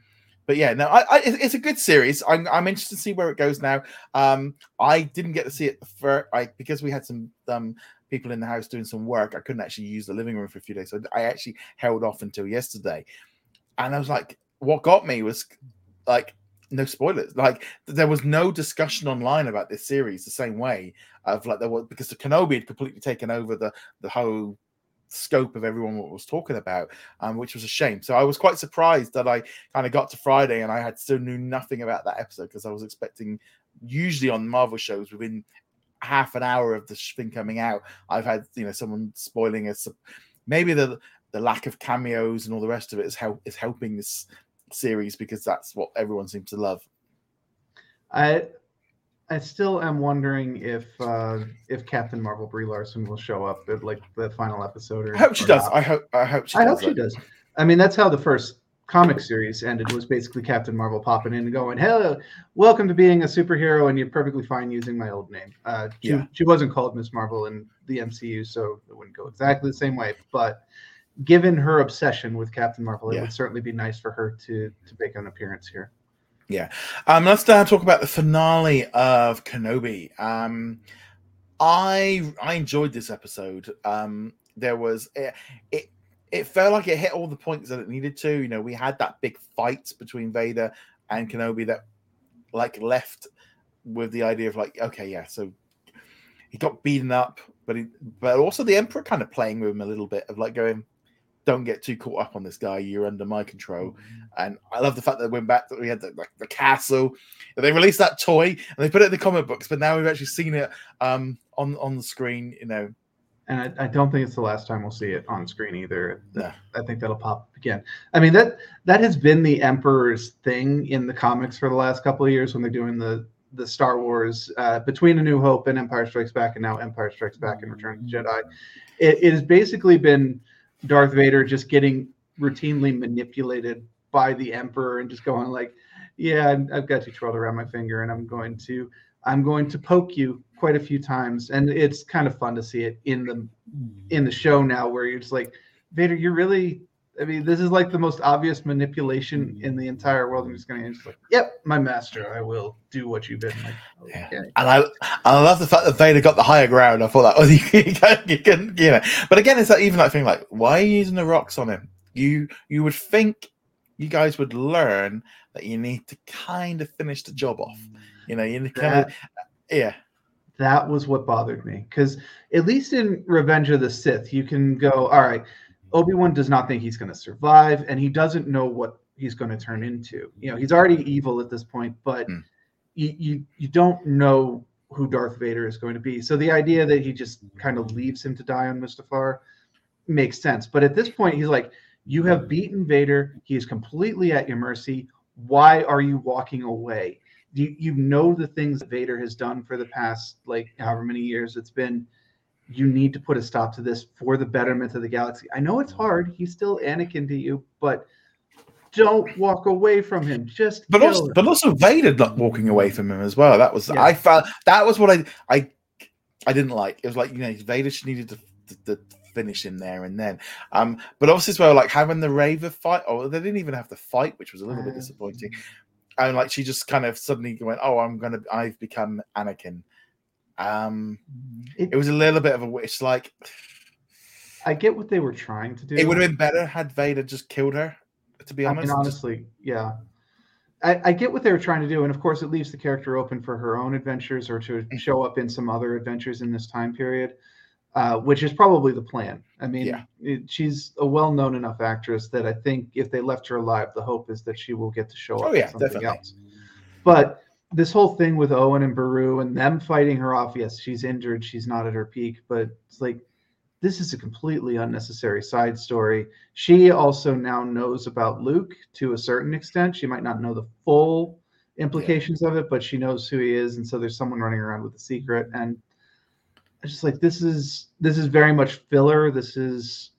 but yeah, no, I, I it- it's a good series. I'm I'm interested to see where it goes now. Um, I didn't get to see it for I because we had some um people in the house doing some work. I couldn't actually use the living room for a few days, so I actually held off until yesterday. And I was like, what got me was like no spoilers. Like there was no discussion online about this series the same way of like there was because the Kenobi had completely taken over the the whole scope of everyone what was talking about, um, which was a shame. So I was quite surprised that I kind of got to Friday and I had still knew nothing about that episode because I was expecting usually on Marvel shows within half an hour of the thing coming out, I've had you know someone spoiling us. Maybe the the lack of cameos and all the rest of it is help is helping this series because that's what everyone seems to love. I I still am wondering if uh, if Captain Marvel Brie Larson will show up at like the final episode. Or, I hope she does. not. I hope. I hope she I does. hope she does. I mean, that's how the first comic series ended. Was basically Captain Marvel popping in and going, "Hello, welcome to being a superhero," and you're perfectly fine using my old name. Uh, she, Yeah. she wasn't called Miss Marvel in the MCU, so it wouldn't go exactly the same way. But given her obsession with Captain Marvel, it Yeah. would certainly be nice for her to to make an appearance here. Yeah. Um, let's now talk about the finale of Kenobi. Um, I I enjoyed this episode. Um, there was it, it it felt like it hit all the points that it needed to. You know, we had that big fight between Vader and Kenobi that like left with the idea of like, okay, yeah, so he got beaten up, but he, but also the Emperor kind of playing with him a little bit of like going, don't get too caught up on this guy. You're under my control. And I love the fact that they went back that we had the, like the castle. And they released that toy and they put it in the comic books, but now we've actually seen it um, on on the screen. You know, and I, I don't think it's the last time we'll see it on screen either. No. I think that'll pop up again. I mean that that has been the Emperor's thing in the comics for the last couple of years when they're doing the the Star Wars uh, between A New Hope and Empire Strikes Back, and now Empire Strikes Back and Return of the Jedi. It, it has basically been Darth Vader just getting routinely manipulated by the Emperor and just going like, "Yeah, I've- got you twirled around my finger, and I'm going to." I'm going to poke you quite a few times, and it's kind of fun to see it in the in the show now, where you're just like, Vader, you're really. I mean, this is like the most obvious manipulation hmm. in the entire world. I'm just going to just like, yep, my master, I will do what you've been. Like, Yeah. and I I love the fact that Vader got the higher ground. I thought that was [laughs] oh, you can, you can you know, but again, it's that even that thing like, why are you using the rocks on him? You you would think you guys would learn that you need to kind of finish the job off. You know, you kind of yeah. that was what bothered me because at least in Revenge of the Sith, you can go, all right, Obi Wan does not think he's going to survive, and he doesn't know what he's going to turn into. You know, he's already evil at this point, but Hmm. you, you you don't know who Darth Vader is going to be. So the idea that he just kind of leaves him to die on Mustafar makes sense. But at this point, he's like, you have beaten Vader. He is completely at your mercy. Why are you walking away? you you know the things that Vader has done for the past like however many years it's been. You need to put a stop to this for the betterment of the galaxy. I know it's hard. He's still Anakin to you, but don't walk away from him. Just But also, him. but also Vader not walking away from him as well. That was Yeah. I felt that was what I I I didn't like. It was like you know Vader just needed to, to, to finish him there and then. Um, but obviously as well, like having the Reva fight. Oh, they didn't even have the fight, which was a little bit Uh, disappointing. And like she just kind of suddenly went, "Oh, I'm gonna, I've become Anakin." Um, It- it was a little bit of a wish. Like I get what they were trying to do. it would have been better had Vader just killed her. To be I honest, mean, honestly, yeah. I, I get what they were trying to do, and of course, it leaves the character open for her own adventures or to Mm. show up in some other adventures in this time period, uh, which is probably the plan. I mean, Yeah. it, she's a well-known enough actress that I think if they left her alive, the hope is that she will get to show up Oh, yeah, something definitely. else. But this whole thing with Owen and Beru and them fighting her off. Yes, she's injured. She's not at her peak, but it's like this is a completely unnecessary side story. She also now knows about Luke to a certain extent. She might not know the full implications yeah. of it, but she knows who he is, and so there's someone running around with a secret. And it's just like this is this is very much filler. This is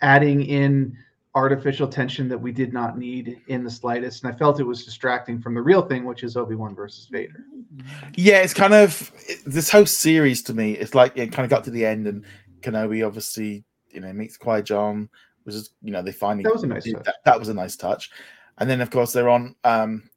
adding in artificial tension that we did not need in the slightest. And I felt it was distracting from the real thing, which is Obi Wan versus Vader. Yeah, it's kind of this whole series to me. It's like it kind of got to the end, and Kenobi obviously, you know, meets Qui Gon, which is, you know, they finally that was a nice touch. That, that, was a nice touch. And then, of course, they're on, um,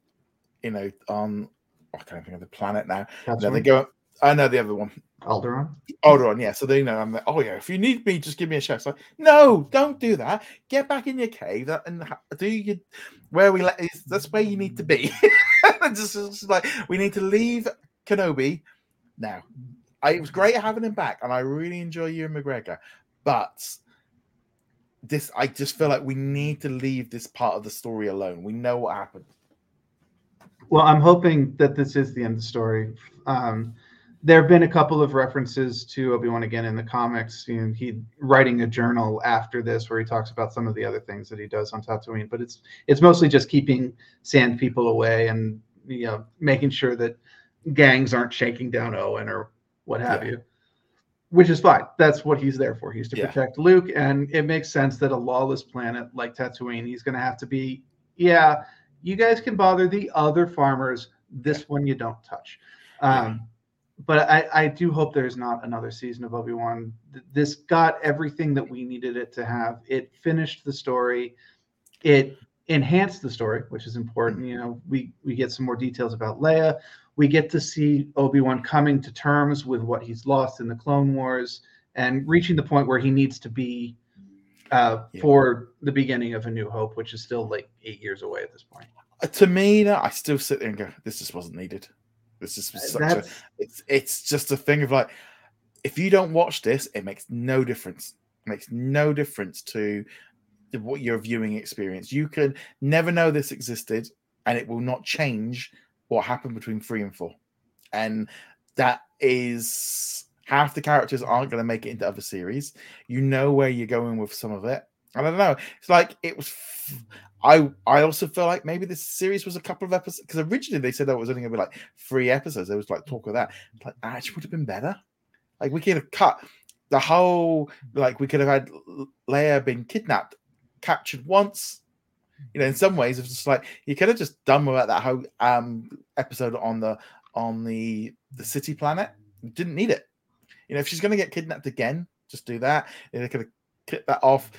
you know, on I can't think of the planet now. That's they go. I know the other one. Alderaan. Alderaan, yeah. So they know I'm like, oh yeah, if you need me, just give me a shout. So like, no, don't do that. Get back in your cave and do your where we let is that's where you need to be. [laughs] just, just, like we need to leave Kenobi now. I, it was great having him back, and I really enjoy Ewan McGregor, but this I just feel like we need to leave this part of the story alone. We know what happened. Well, I'm hoping that this is the end of the story. Um, there have been a couple of references to Obi-Wan again in the comics. You know, he writing a journal after this where he talks about some of the other things that he does on Tatooine, but it's it's mostly just keeping sand people away and you know making sure that gangs aren't shaking down Owen or what have yeah. you. Which is fine. That's what he's there for. He's to yeah. protect Luke, and it makes sense that a lawless planet like Tatooine, he's going to have to be. Yeah, you guys can bother the other farmers. This one you don't touch. Um, but I, I do hope there's not another season of Obi Wan. This got everything that we needed it to have. It finished the story. It enhanced the story, which is important. You know, we we get some more details about Leia. We get to see Obi Wan coming to terms with what he's lost in the Clone Wars and reaching the point where he needs to be uh, yeah. for the beginning of A New Hope, which is still like eight years away at this point. Uh, to me, I still sit there and go, "This just wasn't needed." This is uh, such a it's it's just a thing of like if you don't watch this, it makes no difference. It makes no difference to what your viewing experience. You can never know this existed, and it will not change what happened between three and four. And that is half the characters aren't going to make it into other series. You know where you're going with some of it. I don't know. It's like it was. I I also feel like maybe this series was a couple of episodes because originally they said that it was only going to be like three episodes. There was like talk of that. Like actually would have been better. Like we could have cut the whole. Like we could have had Leia being kidnapped, captured once. You know, in some ways, it's just like you could have just done without that whole um episode on the on the the city planet. You didn't need it. You know, if she's going to get kidnapped again, just do that. They could have cut that off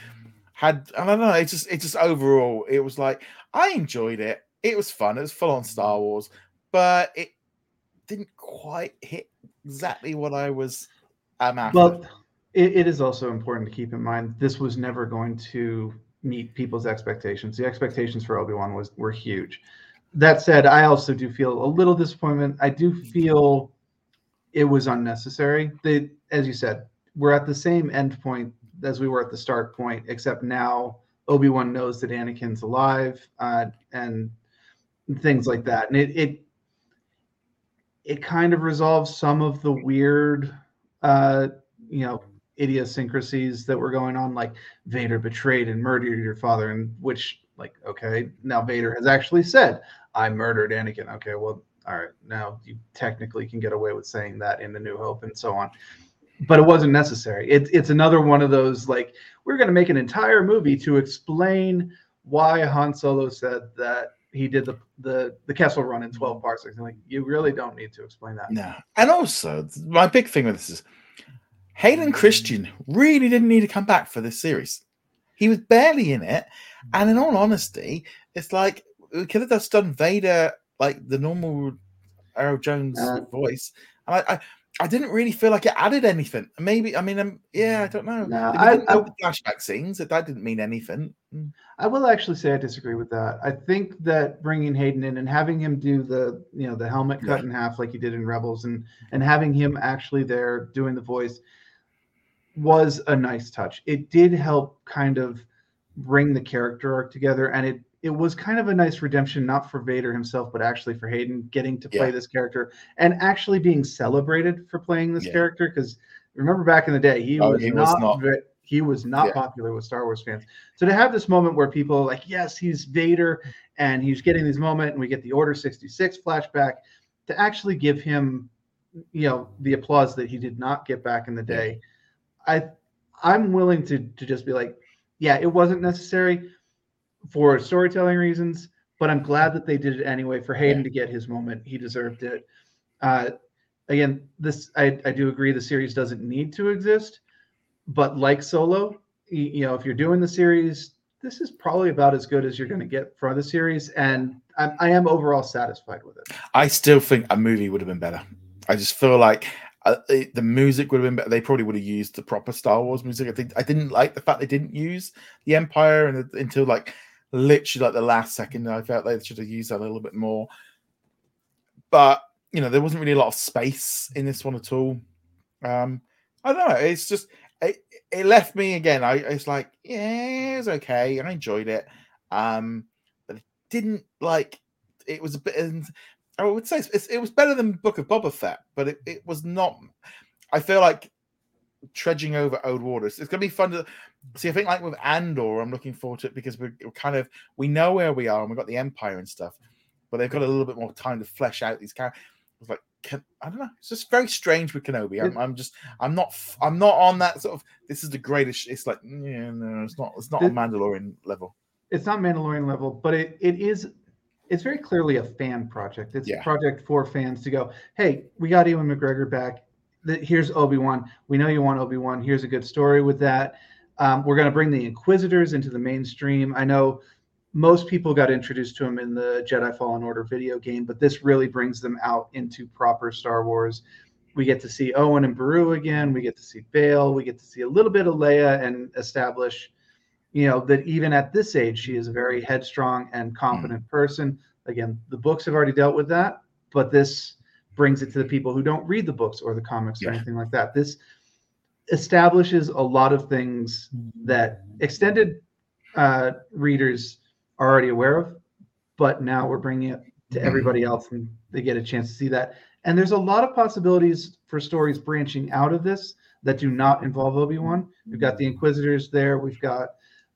had I don't know. It just it just overall it was like I enjoyed it. It was fun. It was full on Star Wars, but it didn't quite hit exactly what I was um, after. Well, it, it is also important to keep in mind this was never going to meet people's expectations. The expectations for Obi Wan was were huge. That said, I also do feel a little disappointment. I do feel it was unnecessary. They, as you said, we're at the same end point as we were at the start point, except now Obi Wan knows that Anakin's alive uh, and things like that, and it it it kind of resolves some of the weird, uh, you know, idiosyncrasies that were going on, like Vader betrayed and murdered your father, and which like okay, now Vader has actually said I murdered Anakin. Okay, well, all right, now you technically can get away with saying that in the New Hope and so on but it wasn't necessary. It, it's another one of those like we're going to make an entire movie to explain why Han Solo said that he did the the the Kessel Run in twelve parsecs. And like you really don't need to explain that. No, and also my big thing with this is Hayden Christensen really didn't need to come back for this series. He was barely in it, and in all honesty, it's like we could have just done Vader like the normal Earl Jones uh, voice. And I, I I didn't really feel like it added anything. Maybe I mean, um, yeah, I don't know. No, I, I, the flashback scenes that that didn't mean anything. Mm. I will actually say I disagree with that. I think that bringing Hayden in and having him do the you know the helmet cut yeah. in half like he did in Rebels and and having him actually there doing the voice was a nice touch. It did help kind of bring the character arc together, and it it was kind of a nice redemption, not for Vader himself, but actually for Hayden getting to play Yeah. this character and actually being celebrated for playing this Yeah. character. Because remember back in the day, he Oh, was, he was not, not. ve- he was not Yeah. popular with Star Wars fans. So to have this moment where people are like, yes, he's Vader, and he's getting this moment, and we get the Order 66 flashback, to actually give him, you know, the applause that he did not get back in the day. I I'm willing to to just be like, yeah, it wasn't necessary for storytelling reasons, but I'm glad that they did it anyway for Hayden to get his moment. He deserved it. Uh, again, this I, I do agree the series doesn't need to exist, but like Solo, you know, if you're doing the series, this is probably about as good as you're going to get for the series, and I, I am overall satisfied with it. I still think a movie would have been better. I just feel like uh, it- the music would have been better. They probably would have used the proper Star Wars music. I think I didn't like the fact they didn't use the Empire and until like literally like the last second. I felt they should have used that a little bit more. But you know, there wasn't really a lot of space in this one at all. Um, I don't know. It's just it, it left me again. I it's like yeah, it was okay. I enjoyed it. Um, but it didn't like it was a bit. I would say it's, it was better than Book of Boba Fett, but it, it was not. I feel like trudging over old waters. It's going to be fun to see. I think like with Andor, I'm looking forward to it because we're, we're kind of we know where we are and we've got the Empire and stuff, but they've got a little bit more time to flesh out these characters. Like can, I don't know. It's just very strange with Kenobi. I'm, I'm just I'm not I'm not on that sort of. This is the greatest. It's like yeah, no, it's not. It's not It- Mandalorian level. It's not Mandalorian level, but it, it is. It's very clearly a fan project. It's Yeah. a project for fans to go, hey, we got Ewan McGregor back. Here's Obi Wan. We know you want Obi Wan. Here's a good story with that. Um, we're going to bring the Inquisitors into the mainstream. I know most people got introduced to them in the Jedi Fallen Order video game, but this really brings them out into proper Star Wars. We get to see Owen and Beru again. We get to see Bail. We get to see a little bit of Leia and establish, you know, that even at this age, she is a very headstrong and competent person. Again, the books have already dealt with that, but this brings it to the people who don't read the books or the comics or anything like that. This establishes a lot of things that extended uh, readers are already aware of, but now we're bringing it to everybody else and they get a chance to see that. And there's a lot of possibilities for stories branching out of this that do not involve Obi-Wan. We've got the Inquisitors there. We've got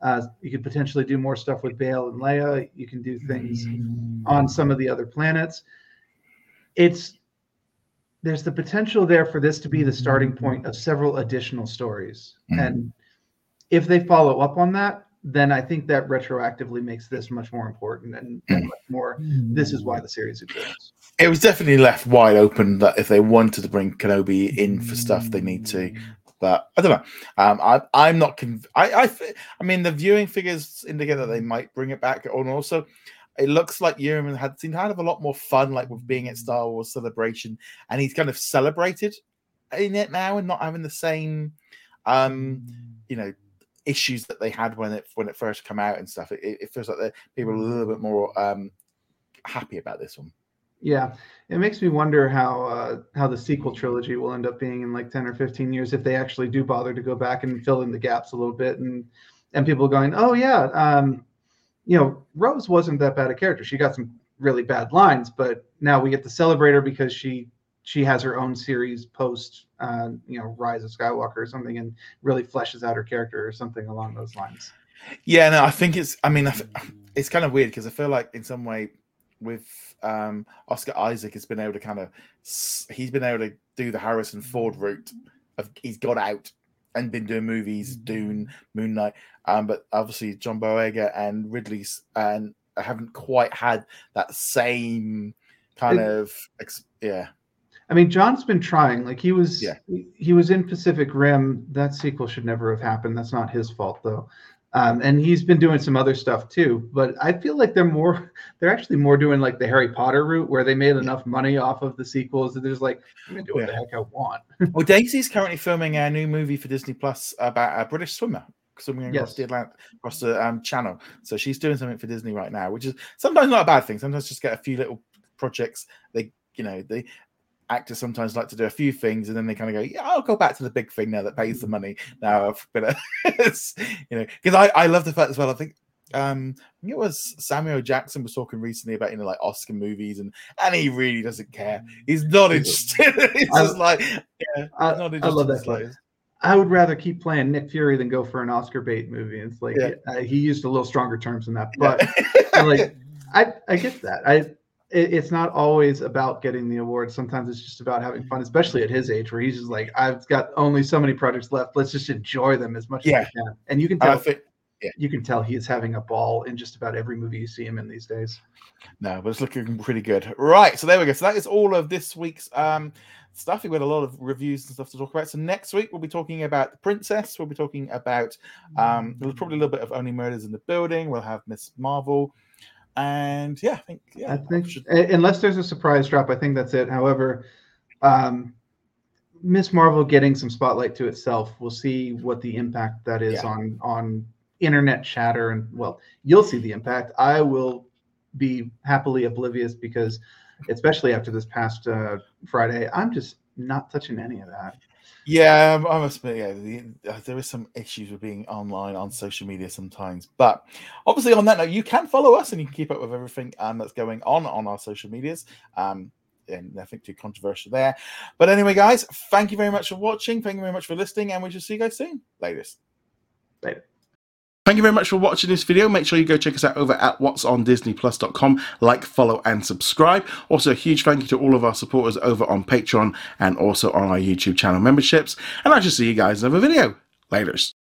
uh, you could potentially do more stuff with Bail and Leia. You can do things on some of the other planets. It's there's the potential there for this to be the starting point of several additional stories. Mhm. And if they follow up on that, then I think that retroactively makes this much more important and, and much more. This is why the series exists. it was definitely left wide open that if they wanted to bring Kenobi in for stuff, they need to. But I don't know. Um, I, I'm not. Conv- I mean, the viewing figures indicate that they might bring it back, and also, it looks like Ewan had seemed to have a lot more fun, like with being at Star Wars Celebration, and he's kind of celebrated in it now, and not having the same, um, you know, issues that they had when it when it first come out and stuff. It, it it feels like people are a little bit more um happy about this one. Yeah, it makes me wonder how uh, how the sequel trilogy will end up being in like ten or fifteen years if they actually do bother to go back and fill in the gaps a little bit and and people going, oh yeah, um, you know, Rose wasn't that bad a character. She got some really bad lines, but now we get to celebrate her because she she has her own series post uh, you know Rise of Skywalker or something and really fleshes out her character or something along those lines. Yeah, no, I think it's. I mean, it's kind of weird because I feel like in some way with um Oscar Isaac has been able to kind of he's been able to do the Harrison Ford route of he's got out and been doing movies, Dune, Moon Knight, um, but obviously John Boyega and Ridley's and haven't quite had that same kind It- of ex- yeah. I mean, John's been trying. Like he was, Yeah. he was in Pacific Rim. That sequel should never have happened. That's not his fault though. Um, and he's been doing some other stuff too. But I feel like they're more, [laughs] they're actually more doing like the Harry Potter route, where they made enough money off of the sequels that there's like, I'm gonna do what the heck I want. [laughs] Well, Daisy's currently filming a new movie for Disney Plus about a British swimmer swimming across Yes. the Atlantic, across the um, channel. So she's doing something for Disney right now, which is sometimes not a bad thing. Sometimes just get a few little projects. They, you know, the actors sometimes like to do a few things and then they kind of go, yeah, I'll go back to the big thing now that pays the money. Now I've been, a, it's, [laughs] you know, because I, I love the fact as well. I think um, I think it was Samuel Jackson was talking recently about you know like Oscar movies and and he really doesn't care. He's not interested. [laughs] He's just like yeah, I, I love that. I would rather keep playing Nick Fury than go for an Oscar bait movie. It's like yeah. uh, he used a little stronger terms than that, but yeah. like I I get that. I it, it's not always about getting the award. Sometimes it's just about having fun, especially at his age, where he's just like, I've got only so many projects left. Let's just enjoy them as much yeah. as we can. And you can tell. Think, yeah. You can tell he is having a ball in just about every movie you see him in these days. No, but it's looking pretty good. Right, so there we go. So that is all of this week's um, stuff. We've got a lot of reviews and stuff to talk about. So next week we'll be talking about the Princess. We'll be talking about um, probably a little bit of Only Murders in the Building. We'll have Miss Marvel, and yeah, I think yeah, I think should... unless there's a surprise drop, I think that's it. However, um, Miss Marvel getting some spotlight to itself, we'll see what the impact that is yeah. on on internet chatter and well, you'll see the impact. I will be happily oblivious because especially after this past uh, Friday, I'm just not touching any of that. Yeah, I must admit, yeah, the, uh, there is some issues with being online on social media sometimes. But obviously, on that note, you can follow us and you can keep up with everything um, that's going on on our social medias. Um, and nothing too controversial there. But anyway, guys, thank you very much for watching. Thank you very much for listening, and we shall see you guys soon. Later. Later. Thank you very much for watching this video. Make sure you go check us out over at what's on disneyplus.com. Like, follow, and subscribe. Also, a huge thank you to all of our supporters over on Patreon and also on our YouTube channel memberships. And I shall see you guys in another video. Laters.